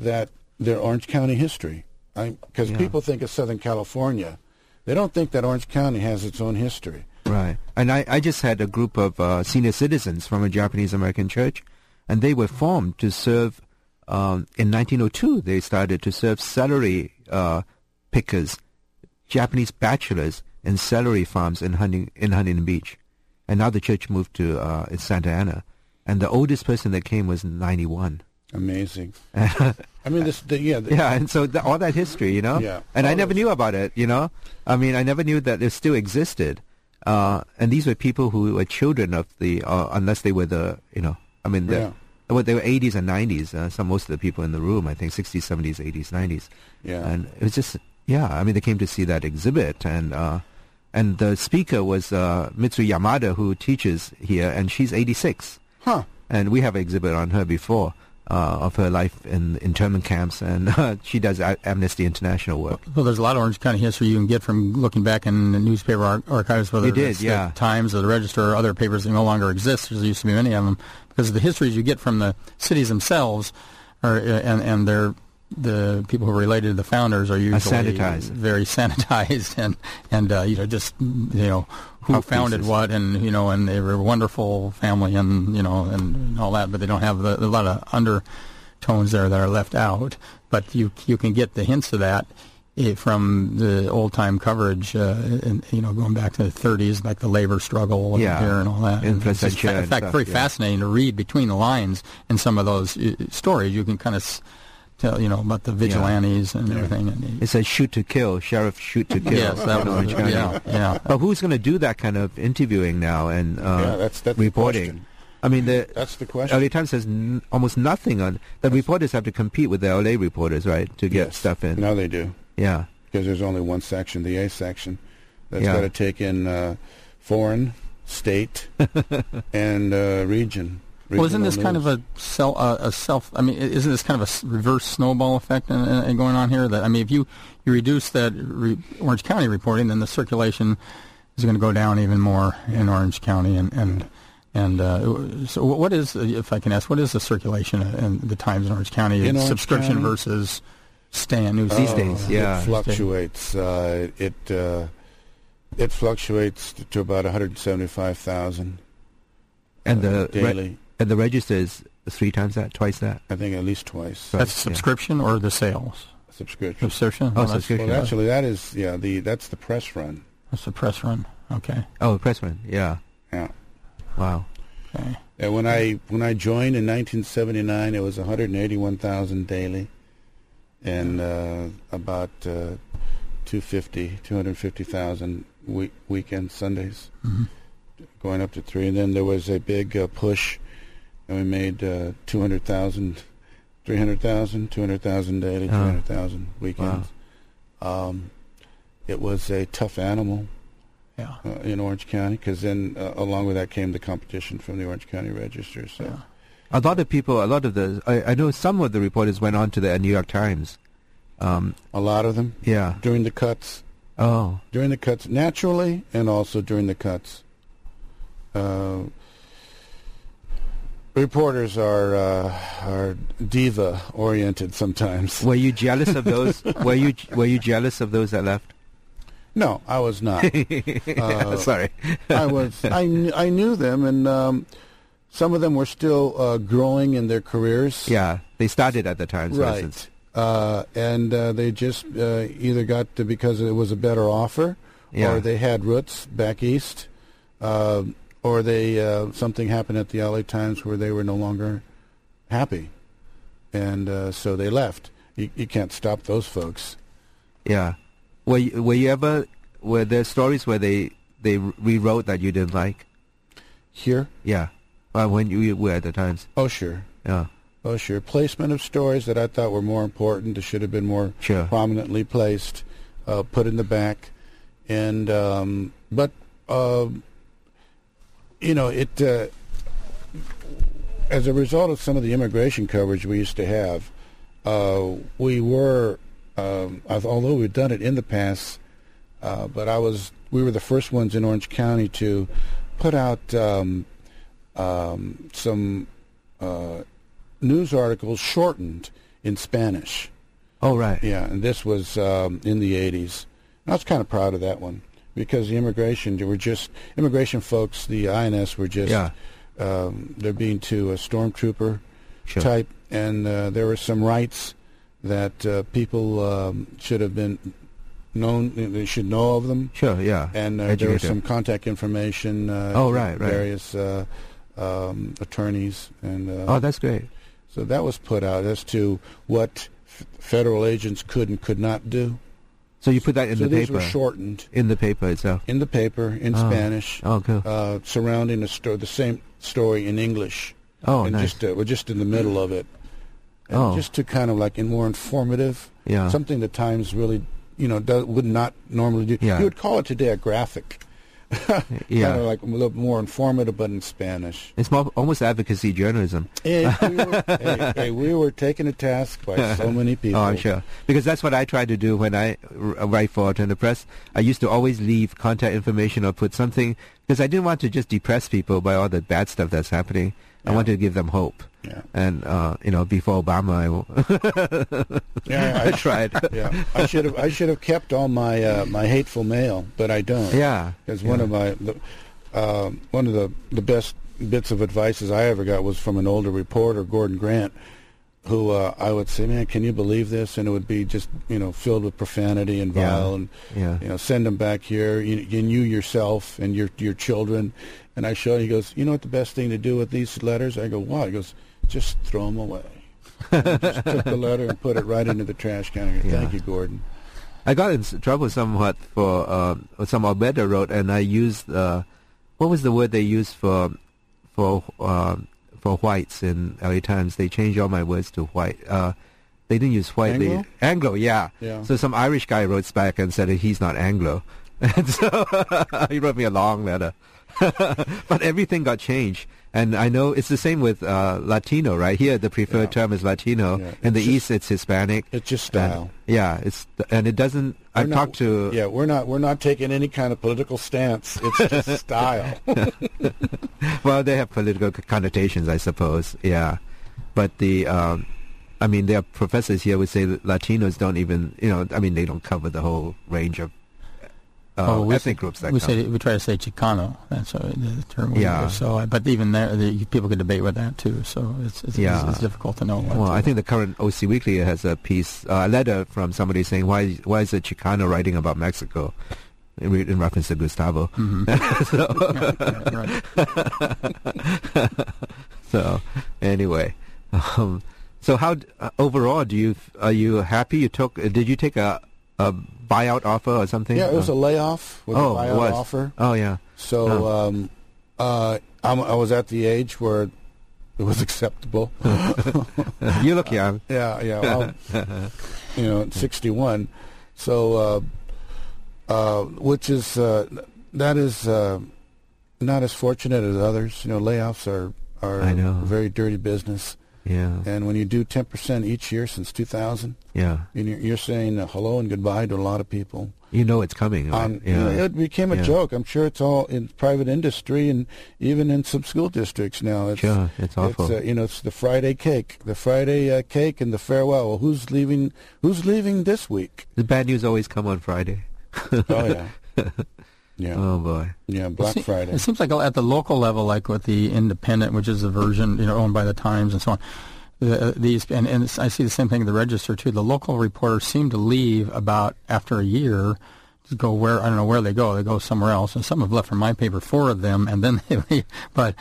[SPEAKER 2] that they're Orange County history, because
[SPEAKER 1] Yeah.
[SPEAKER 2] people think of Southern California. They don't think that Orange County has its own history.
[SPEAKER 1] Right. And I, I just had a group of uh, senior citizens from a Japanese American church, and they were formed to serve. Um, in 1902, they started to serve celery uh, pickers, Japanese bachelors in celery farms in, Hunting, in Huntington Beach. And now the church moved to uh, Santa Ana. And the oldest person that came was 91.
[SPEAKER 2] Amazing. I mean, this, the, yeah, the,
[SPEAKER 1] Yeah, and so th- all that history, you know.
[SPEAKER 2] Yeah.
[SPEAKER 1] And I never
[SPEAKER 2] those-
[SPEAKER 1] knew about it, you know. I mean, I never knew that it still existed. Uh, and these were people who were children of the, uh, unless they were the, you know, I mean, the,
[SPEAKER 2] Yeah.
[SPEAKER 1] well, they were 80s and 90s. Uh, some most of the people in the room, I think, 60s, 70s, 80s, 90s.
[SPEAKER 2] Yeah.
[SPEAKER 1] And it was just, yeah. I mean, they came to see that exhibit, and uh, and the speaker was uh, Mitsuye Yamada, who teaches here, and she's 86
[SPEAKER 2] huh.
[SPEAKER 1] and we have an exhibit on her before uh, of her life in internment camps, and uh, she does a- Amnesty International work.
[SPEAKER 3] Well, there's a lot of Orange County history you can get from looking back in the newspaper ar- archives, whether
[SPEAKER 1] did,
[SPEAKER 3] it's
[SPEAKER 1] yeah.
[SPEAKER 3] the Times or the Register or other papers that no longer exist. There used to be many of them because the histories you get from the cities themselves, are, uh, and and their the people who are related to the founders are usually
[SPEAKER 1] sanitized.
[SPEAKER 3] very sanitized, and and uh, you know just you know who founded
[SPEAKER 1] pieces.
[SPEAKER 3] what, and you know, and they were a wonderful family, and you know, and, and all that, but they don't have the, a lot of undertones there that are left out. But you you can get the hints of that eh, from the old time coverage, uh, and, you know, going back to the 30s, like the labor struggle
[SPEAKER 1] Yeah.
[SPEAKER 3] here and all that.
[SPEAKER 1] In
[SPEAKER 3] And it's just in fact,
[SPEAKER 1] stuff,
[SPEAKER 3] very
[SPEAKER 1] yeah.
[SPEAKER 3] fascinating to read between the lines in some of those uh, stories. You can kind of tell, you know, about the vigilantes and everything. And,
[SPEAKER 1] It says shoot to kill, sheriff shoot to kill.
[SPEAKER 3] yes, that was, yeah, yeah.
[SPEAKER 1] But who's going to do that kind of interviewing now and uh,
[SPEAKER 2] Yeah, that's- that's the
[SPEAKER 1] reporting?
[SPEAKER 2] question.
[SPEAKER 1] I mean, the
[SPEAKER 2] That's the question.
[SPEAKER 1] LA Times says n- almost nothing on. The reporters have to compete with the LA reporters, right, to get
[SPEAKER 2] Yes.
[SPEAKER 1] stuff in.
[SPEAKER 2] Now they do
[SPEAKER 1] Yeah,
[SPEAKER 2] because there's only one section, the A section, that's
[SPEAKER 1] Yeah.
[SPEAKER 2] got to take in uh, foreign, state, and uh, region.
[SPEAKER 3] Well, isn't
[SPEAKER 2] regional
[SPEAKER 3] this kind of a self, uh, a self? I mean, isn't this kind of a reverse snowball effect in, in, in going on here? That I mean, if you you reduce that re, Orange County reporting, then the circulation is going to go down even more in Orange County, and and and uh, so what is, if I can ask, what is the circulation in the Times in Orange County
[SPEAKER 2] In Orange
[SPEAKER 3] subscription
[SPEAKER 2] County?
[SPEAKER 3] versus stand news
[SPEAKER 1] These
[SPEAKER 2] Oh,
[SPEAKER 1] days, yeah.
[SPEAKER 2] It fluctuates. Uh, it uh, it fluctuates to about 175,000
[SPEAKER 1] and
[SPEAKER 2] uh,
[SPEAKER 1] the re-
[SPEAKER 2] daily.
[SPEAKER 1] And the registers three times that, twice that.
[SPEAKER 2] I think at least twice
[SPEAKER 1] Right.
[SPEAKER 3] That's
[SPEAKER 1] yeah.
[SPEAKER 3] subscription or the sales
[SPEAKER 2] subscription.
[SPEAKER 3] subscription.
[SPEAKER 1] Oh,
[SPEAKER 3] Well, that's-
[SPEAKER 1] subscription.
[SPEAKER 2] Well, actually, that is yeah. The that's the press run.
[SPEAKER 3] That's the press run. Okay.
[SPEAKER 1] Oh, Pressman, yeah.
[SPEAKER 2] Yeah.
[SPEAKER 1] Wow.
[SPEAKER 3] Okay.
[SPEAKER 2] And when I when I joined in 1979, it was 181,000 daily, and uh, about uh, 250, 250,000 week, weekend Sundays,
[SPEAKER 3] Mhm.
[SPEAKER 2] going up to three. And then there was a big uh, push, and we made uh, 200,000, 300,000, 200,000 daily,
[SPEAKER 1] Oh.
[SPEAKER 2] 300,000 weekends. Um, it was a tough animal
[SPEAKER 3] Yeah.
[SPEAKER 2] uh, in Orange County because then uh, along with that came the competition from the Orange County Register. So
[SPEAKER 3] Yeah.
[SPEAKER 1] A lot of people, a lot of the, I, I know some of the reporters went on to the New York Times. Um,
[SPEAKER 2] a lot of them
[SPEAKER 1] yeah.
[SPEAKER 2] during the cuts,
[SPEAKER 1] Oh.
[SPEAKER 2] during the cuts naturally, and also during the cuts. Uh, reporters are uh, are diva oriented sometimes.
[SPEAKER 1] Were you jealous of those? were you were you jealous of those that left?
[SPEAKER 2] No, I was not. Uh,
[SPEAKER 1] Sorry.
[SPEAKER 2] I was. I kn- I knew them, and um, some of them were still uh, growing in their careers.
[SPEAKER 1] Yeah, they started at the Times, for.
[SPEAKER 2] Right. Uh, and uh, they just uh, either got to because it was a better offer,
[SPEAKER 1] Yeah.
[SPEAKER 2] or they had roots back east, uh, or they uh, something happened at the LA Times where they were no longer happy, and uh, so they left. You, you can't stop those folks.
[SPEAKER 1] Yeah. Were you, were you ever were there stories where they they rewrote that you didn't like?
[SPEAKER 2] Here,
[SPEAKER 1] Yeah. Uh, when you were at the Times.
[SPEAKER 2] oh sure,
[SPEAKER 1] Yeah.
[SPEAKER 2] oh sure, placement of stories that I thought were more important, that should have been more
[SPEAKER 1] Sure.
[SPEAKER 2] prominently placed, uh, put in the back, and um, but uh, you know it. Uh, as a result of some of the immigration coverage we used to have, uh, we were, um, although we've done it in the past, uh, but I was, we were the first ones in Orange County to put out um, um, some uh, news articles shortened in Spanish.
[SPEAKER 1] Oh right.
[SPEAKER 2] Yeah, and this was um, in the 80s. I was kind of proud of that one because the immigration, they were just, immigration folks, the INS were just,
[SPEAKER 1] Yeah.
[SPEAKER 2] um, they're being to a stormtrooper
[SPEAKER 1] Sure.
[SPEAKER 2] type, and uh, there were some rights that uh, people um, should have been known, they should know of them.
[SPEAKER 1] Sure. Yeah.
[SPEAKER 2] And uh, there was some contact information. Uh,
[SPEAKER 1] Oh, right, right.
[SPEAKER 2] Various uh, um, attorneys and uh,
[SPEAKER 1] Oh, that's great.
[SPEAKER 2] so that was put out as to what f- federal agents could and could not do.
[SPEAKER 1] So you put that in
[SPEAKER 2] so
[SPEAKER 1] the
[SPEAKER 2] these
[SPEAKER 1] paper.
[SPEAKER 2] were shortened
[SPEAKER 1] In the paper itself.
[SPEAKER 2] in the paper in
[SPEAKER 1] Oh.
[SPEAKER 2] Spanish,
[SPEAKER 1] Oh, cool.
[SPEAKER 2] uh, surrounding a sto- the same story in English,
[SPEAKER 1] Oh,
[SPEAKER 2] and
[SPEAKER 1] nice.
[SPEAKER 2] just uh, we're just in the middle of it, and
[SPEAKER 1] Oh.
[SPEAKER 2] just to kind of like in more informative,
[SPEAKER 1] Yeah.
[SPEAKER 2] something the Times really, you know, do, would not normally do.
[SPEAKER 1] Yeah.
[SPEAKER 2] You would call it today a graphic,
[SPEAKER 1] yeah.
[SPEAKER 2] kind of like a little more informative, but in Spanish.
[SPEAKER 1] it's more, almost advocacy journalism.
[SPEAKER 2] And we were, hey, hey, we were taken to task by so many people.
[SPEAKER 1] Oh, I'm sure. Because that's what I try to do when I r- uh, write for Alternative Press. I used to always leave contact information or put something because I didn't want to just depress people by all the bad stuff that's happening. I wanted to give them hope.
[SPEAKER 2] Yeah.
[SPEAKER 1] And uh, you know, before Obama, I,
[SPEAKER 2] Yeah,
[SPEAKER 1] I tried.
[SPEAKER 2] yeah, I should have I should have kept all my uh, my hateful mail, but I don't.
[SPEAKER 1] yeah.
[SPEAKER 2] because one
[SPEAKER 1] yeah.
[SPEAKER 2] of my the, um one of the the best bits of advices I ever got was from an older reporter, Gordon Grant, who uh, I would say, "Man, can you believe this?" And it would be just you know filled with profanity and
[SPEAKER 1] Yeah.
[SPEAKER 2] vile, and
[SPEAKER 1] Yeah.
[SPEAKER 2] you know send them back here, you, and you yourself and your your children. And I showed. He goes, "You know what the best thing to do with these letters?" I go, why? He goes, "Just throw them away." Just took the letter and put it right into the trash can. I go,
[SPEAKER 1] Yeah.
[SPEAKER 2] Thank you, Gordon.
[SPEAKER 1] I got in trouble somewhat for uh, some Alberta wrote, and I used uh, what was the word they used for for uh, for whites in LA Times? They changed all my words to white. Uh, they didn't use white.
[SPEAKER 2] Anglo?
[SPEAKER 1] They, Anglo, yeah.
[SPEAKER 2] Yeah.
[SPEAKER 1] So some Irish guy wrote back and said he's not Anglo, and so he wrote me a long letter. but everything got changed. And I know it's the same with uh, Latino, right? Here, the preferred
[SPEAKER 2] Yeah.
[SPEAKER 1] term is Latino.
[SPEAKER 2] Yeah.
[SPEAKER 1] In the
[SPEAKER 2] just-
[SPEAKER 1] East, it's Hispanic.
[SPEAKER 2] It's just
[SPEAKER 1] And-
[SPEAKER 2] style.
[SPEAKER 1] yeah, it's and it doesn't. I've
[SPEAKER 2] not-
[SPEAKER 1] talked to
[SPEAKER 2] Yeah, we're not we're not taking any kind of political stance. It's just style.
[SPEAKER 1] well, they have political connotations, I suppose. Yeah, but the um, I mean, there are professors here would say that Latinos don't even, you know, I mean, they don't cover the whole range of uh,
[SPEAKER 3] Oh, we
[SPEAKER 1] ethnic
[SPEAKER 3] say-
[SPEAKER 1] groups that
[SPEAKER 3] we
[SPEAKER 1] come.
[SPEAKER 3] say we try to say Chicano. That's uh, the term. we
[SPEAKER 1] Yeah.
[SPEAKER 3] use. So, uh, but even there, the, people could debate with that too. So it's it's,
[SPEAKER 1] Yeah.
[SPEAKER 3] it's, it's difficult to know.
[SPEAKER 1] Well,
[SPEAKER 3] to-
[SPEAKER 1] I think the current OC Weekly has a piece, uh, a letter from somebody saying, "Why, why is a Chicano writing about Mexico?" In, in reference to Gustavo.
[SPEAKER 3] Mhm. Yeah, right.
[SPEAKER 1] So, anyway, um, so how uh, overall do you are you happy you took? Uh, did you take a a buyout offer or something?
[SPEAKER 2] Yeah, it was
[SPEAKER 1] Oh.
[SPEAKER 2] a layoff with
[SPEAKER 1] oh,
[SPEAKER 2] a buyout
[SPEAKER 1] was.
[SPEAKER 2] offer.
[SPEAKER 1] Oh yeah.
[SPEAKER 2] So
[SPEAKER 1] Oh.
[SPEAKER 2] um, uh, I'm, I was at the age where it was acceptable.
[SPEAKER 1] you look young.
[SPEAKER 2] yeah, yeah. Well, you know, 61. So, uh, uh, which is uh, that is uh, not as fortunate as others. You know, layoffs are are
[SPEAKER 1] I know.
[SPEAKER 2] a very dirty business.
[SPEAKER 1] Yeah.
[SPEAKER 2] And when you do 10% each year since 2000,
[SPEAKER 1] Yeah.
[SPEAKER 2] and you're, you're saying hello and goodbye to a lot of people.
[SPEAKER 1] You know it's coming. Right?
[SPEAKER 2] Um,
[SPEAKER 1] yeah.
[SPEAKER 2] you know, it became a
[SPEAKER 1] Yeah.
[SPEAKER 2] joke. I'm sure it's all in private industry and even in some school districts now. It's,
[SPEAKER 1] sure. It's awful.
[SPEAKER 2] It's, uh, you know, it's the Friday cake, the Friday uh, cake, and the farewell. Well, who's leaving? Who's leaving this week?
[SPEAKER 1] the bad news always come on Friday.
[SPEAKER 2] Oh yeah, yeah,
[SPEAKER 1] Oh boy.
[SPEAKER 2] yeah. Black
[SPEAKER 3] it
[SPEAKER 2] Friday.
[SPEAKER 3] It seems like at the local level, like with the Independent, which is a version you know owned by the Times and so on. The, these and, and I see the same thing in the Register too. The local reporters seem to leave about after a year to go where I don't know where they go. They go somewhere else, and some have left from my paper, four of them, and then they leave. But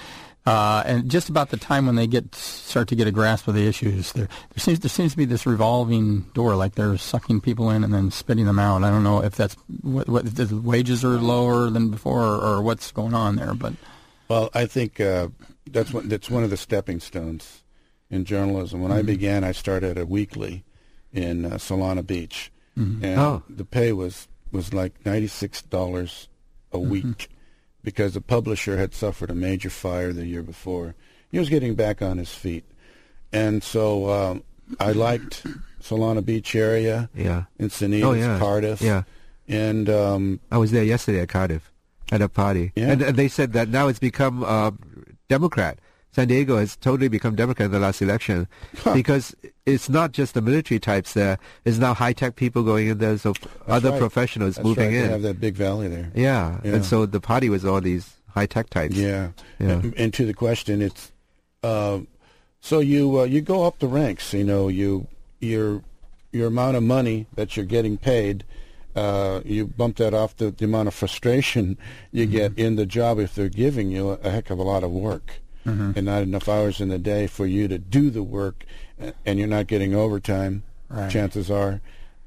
[SPEAKER 3] uh, and just about the time when they get start to get a grasp of the issues, there, there seems there seems to be this revolving door, like they're sucking people in and then spitting them out. I don't know if that's what, what if the wages are lower than before or, or what's going on there, but
[SPEAKER 2] Well, I think uh, that's one, that's one of the stepping stones in journalism. When I began, I started a weekly in uh, Solana Beach, and
[SPEAKER 1] Oh.
[SPEAKER 2] the pay was was like ninety six dollars a week because the publisher had suffered a major fire the year before. He was getting back on his feet, and so um, I liked Solana Beach area,
[SPEAKER 1] Yeah.
[SPEAKER 2] Encinitas,
[SPEAKER 1] Oh yeah.
[SPEAKER 2] Cardiff,
[SPEAKER 1] Yeah.
[SPEAKER 2] and um,
[SPEAKER 1] I was there yesterday at Cardiff at a party,
[SPEAKER 2] Yeah.
[SPEAKER 1] and, and they said that now it's become uh, Democrat. San Diego has totally become Democrat in the last election because it's not just the military types there. It's now high tech people going in there, so other
[SPEAKER 2] right.
[SPEAKER 1] professionals
[SPEAKER 2] that's
[SPEAKER 1] moving
[SPEAKER 2] right,
[SPEAKER 1] in.
[SPEAKER 2] They have that big valley there.
[SPEAKER 1] yeah.
[SPEAKER 2] Yeah.
[SPEAKER 1] and so the party was all these high tech types.
[SPEAKER 2] Yeah.
[SPEAKER 1] Yeah.
[SPEAKER 2] And, and to the question, it's uh, so you uh, you go up the ranks. You know, you your your amount of money that you're getting paid. Uh, you bump that off the, the amount of frustration you
[SPEAKER 1] Mm-hmm.
[SPEAKER 2] get in the job if they're giving you a, a heck of a lot of work
[SPEAKER 1] Mm-hmm.
[SPEAKER 2] and not enough hours in the day for you to do the work, and you're not getting overtime.
[SPEAKER 3] Right.
[SPEAKER 2] Chances are,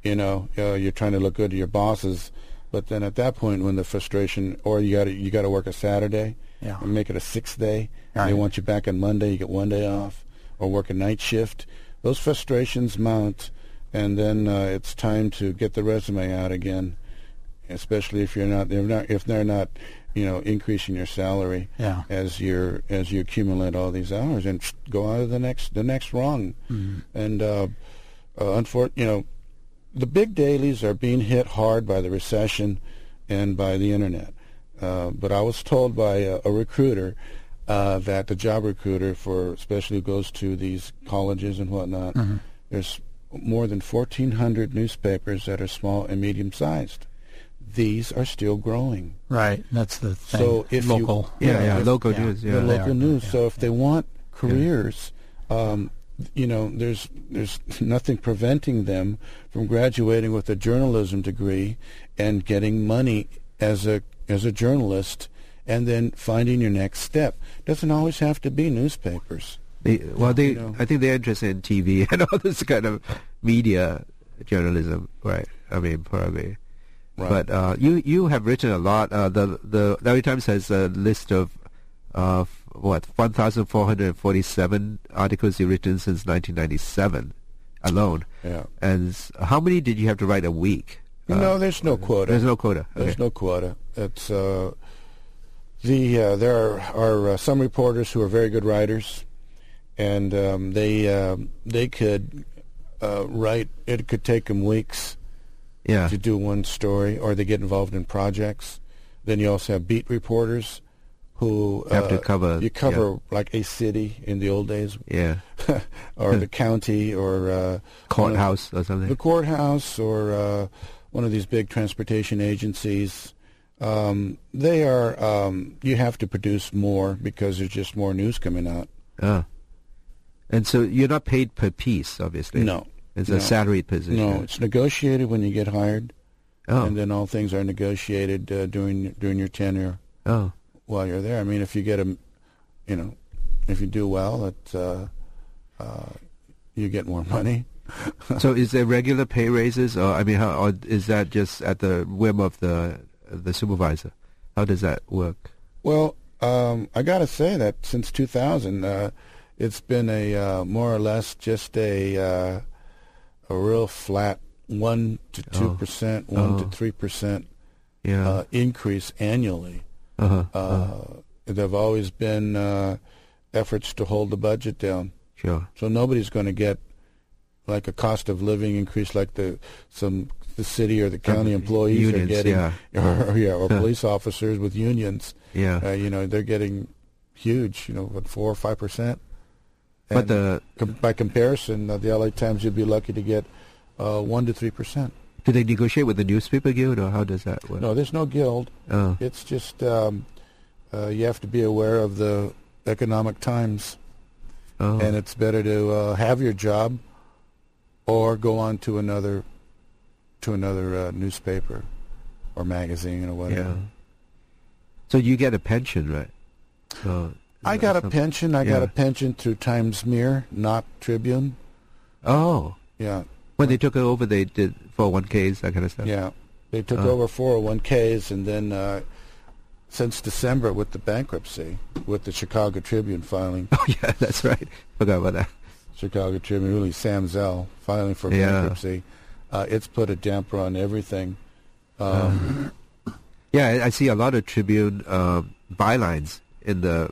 [SPEAKER 2] you know, uh, you're trying to look good to your bosses, but then at that point, when the frustration, or you got to you got to work a Saturday,
[SPEAKER 3] Yeah.
[SPEAKER 2] and make it a sixth day.
[SPEAKER 3] Right.
[SPEAKER 2] They want you back on Monday. You get one day off, or work a night shift. Those frustrations mount, and then uh, it's time to get the resume out again. Especially if you're not, they're not, if they're not, you know, increasing your salary
[SPEAKER 3] Yeah.
[SPEAKER 2] as you as you accumulate all these hours, and go on to the next the next rung. And uh, uh, unfor- you know, the big dailies are being hit hard by the recession and by the internet. Uh, but I was told by a, a recruiter uh, that the job recruiter for especially who goes to these colleges and whatnot, there's more than 1,400 newspapers that are small and medium sized. These are still growing.
[SPEAKER 3] right, that's the thing.
[SPEAKER 2] So if you-
[SPEAKER 3] local,
[SPEAKER 1] Yeah, yeah,
[SPEAKER 2] if-
[SPEAKER 1] local
[SPEAKER 3] yeah.
[SPEAKER 1] news. Yeah.
[SPEAKER 2] the local
[SPEAKER 3] are.
[SPEAKER 2] news.
[SPEAKER 3] Yeah.
[SPEAKER 2] So if they want careers, um, you know, there's there's nothing preventing them from graduating with a journalism degree and getting money as a as a journalist, and then finding your next step. Doesn't always have to be newspapers.
[SPEAKER 1] They, well, they,
[SPEAKER 2] You know.
[SPEAKER 1] I think they're interested in TV and all this kind of media journalism, right? I mean, probably.
[SPEAKER 2] Right.
[SPEAKER 1] But uh, you you have written a lot. Uh, the the LA Times has a list of uh, what one thousand four hundred forty seven articles you've written since nineteen ninety seven alone.
[SPEAKER 2] Yeah.
[SPEAKER 1] And how many did you have to write a week? Uh,
[SPEAKER 2] no, there's no quota.
[SPEAKER 1] There's no quota.
[SPEAKER 2] There's no quota. It's uh, the uh, there are, are uh, some reporters who are very good writers, and um, they uh, they could uh, write. It could take them weeks
[SPEAKER 1] yeah.
[SPEAKER 2] to do one story, or they get involved in projects. Then you also have beat reporters who
[SPEAKER 1] Have to
[SPEAKER 2] uh,
[SPEAKER 1] cover-
[SPEAKER 2] You cover like a city in the old days,
[SPEAKER 1] Yeah.
[SPEAKER 2] or the county, or uh,
[SPEAKER 1] Courthouse or something.
[SPEAKER 2] the courthouse or uh, one of these big transportation agencies. Um, they are. Um, you have to produce more because there's just more news coming out.
[SPEAKER 1] Ah. And so you're not paid per piece, obviously.
[SPEAKER 2] No,
[SPEAKER 1] It's
[SPEAKER 2] no.
[SPEAKER 1] a salaried position.
[SPEAKER 2] no, it's negotiated when you get hired,
[SPEAKER 1] Oh.
[SPEAKER 2] and then all things are negotiated uh, during during your tenure
[SPEAKER 1] oh.
[SPEAKER 2] while you're there. I mean, if you get a, you know, if you do well, it, uh, uh, you get more money.
[SPEAKER 1] so is there regular pay raises, or I mean, how, or is that just at the whim of the the supervisor? How does that work?
[SPEAKER 2] Well, um, I got to say that since 2000, uh, it's been a uh, more or less just a uh, a real flat one to two
[SPEAKER 1] Oh.
[SPEAKER 2] percent, one to
[SPEAKER 1] Oh.
[SPEAKER 2] three percent
[SPEAKER 1] Yeah.
[SPEAKER 2] uh, increase annually.
[SPEAKER 1] uh-huh.
[SPEAKER 2] Uh,
[SPEAKER 1] uh-huh.
[SPEAKER 2] There have always been uh, efforts to hold the budget down,
[SPEAKER 1] Sure.
[SPEAKER 2] so nobody's going to get like a cost of living increase like the some the city or the county
[SPEAKER 1] Um,
[SPEAKER 2] employees are getting,
[SPEAKER 1] yeah.
[SPEAKER 2] or, yeah, or police officers with unions.
[SPEAKER 1] Yeah.
[SPEAKER 2] Uh, you know, they're getting huge. You know, what four or five percent.
[SPEAKER 1] But the
[SPEAKER 2] com- by comparison, uh, the LA Times you'd be lucky to get uh, one to three percent.
[SPEAKER 1] do they negotiate with the newspaper guild, or how does that work?
[SPEAKER 2] No, there's no guild.
[SPEAKER 1] Oh.
[SPEAKER 2] It's just um, uh, you have to be aware of the economic times,
[SPEAKER 1] oh.
[SPEAKER 2] and it's better to uh, have your job or go on to another to another uh, newspaper or magazine or whatever.
[SPEAKER 1] yeah. So you get a pension, right? So
[SPEAKER 2] I got a pension. I got a pension through Times Mirror, not Tribune.
[SPEAKER 1] Oh,
[SPEAKER 2] Yeah,
[SPEAKER 1] when they took it over, they did 401ks, that kind of stuff.
[SPEAKER 2] yeah. They took
[SPEAKER 1] Uh.
[SPEAKER 2] over 401ks, and then uh, since December with the bankruptcy, with the Chicago Tribune filing,
[SPEAKER 1] Oh yeah, that's right. Forgot about that.
[SPEAKER 2] Chicago Tribune, really Sam Zell filing for
[SPEAKER 1] Yeah.
[SPEAKER 2] bankruptcy, uh, it's put a damper on everything. Um,
[SPEAKER 1] Yeah, I, I see a lot of Tribune um, bylines in the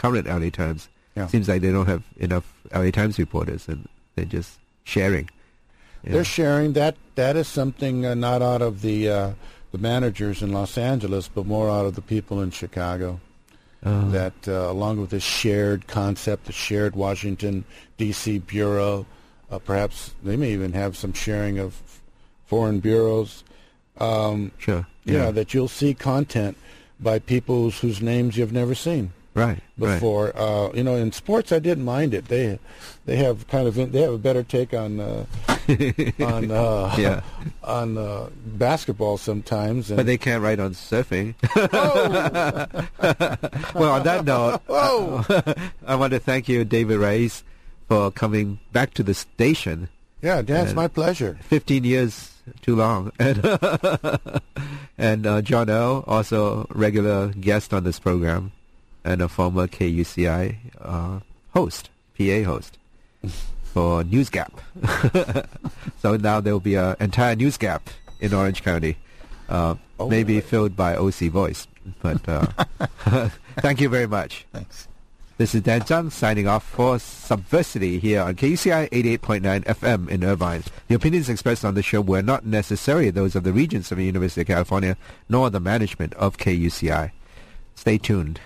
[SPEAKER 1] current LA Times.
[SPEAKER 2] Yeah.
[SPEAKER 1] Seems like they don't have enough LA Times reporters, and they're just sharing. Yeah.
[SPEAKER 2] They're sharing that. That is something uh, not out of the uh, the managers in Los Angeles, but more out of the people in Chicago.
[SPEAKER 1] Oh.
[SPEAKER 2] that uh, along with this shared concept, the shared Washington D.C. bureau, uh, perhaps they may even have some sharing of foreign bureaus. Um,
[SPEAKER 1] sure.
[SPEAKER 2] yeah.
[SPEAKER 1] Yeah.
[SPEAKER 2] that you'll see content by people whose names you've never seen
[SPEAKER 1] right. Right.
[SPEAKER 2] before. Uh, you know, in sports, I didn't mind it. They they have kind of they have a better take on uh, on uh,
[SPEAKER 1] Yeah.
[SPEAKER 2] on uh, basketball sometimes. And
[SPEAKER 1] But they can't write on surfing. well, on that note, I want to thank you, David Reyes, for coming back to the station.
[SPEAKER 2] yeah, Dan, it's my pleasure.
[SPEAKER 1] 15 years too long. And, and uh, John O, also regular guest on this program, and a former KUCI uh, host, PA host for News Gap. so now there will be an entire News Gap in Orange County, uh,
[SPEAKER 2] Oh,
[SPEAKER 1] maybe filled by OC Voice. But uh, thank you very much.
[SPEAKER 3] Thanks.
[SPEAKER 1] This is Dan Tsang signing off for Subversity here on KUCI 88.9 FM in Irvine. The opinions expressed on the show were not necessarily those of the Regents of the University of California, nor the management of KUCI. Stay tuned.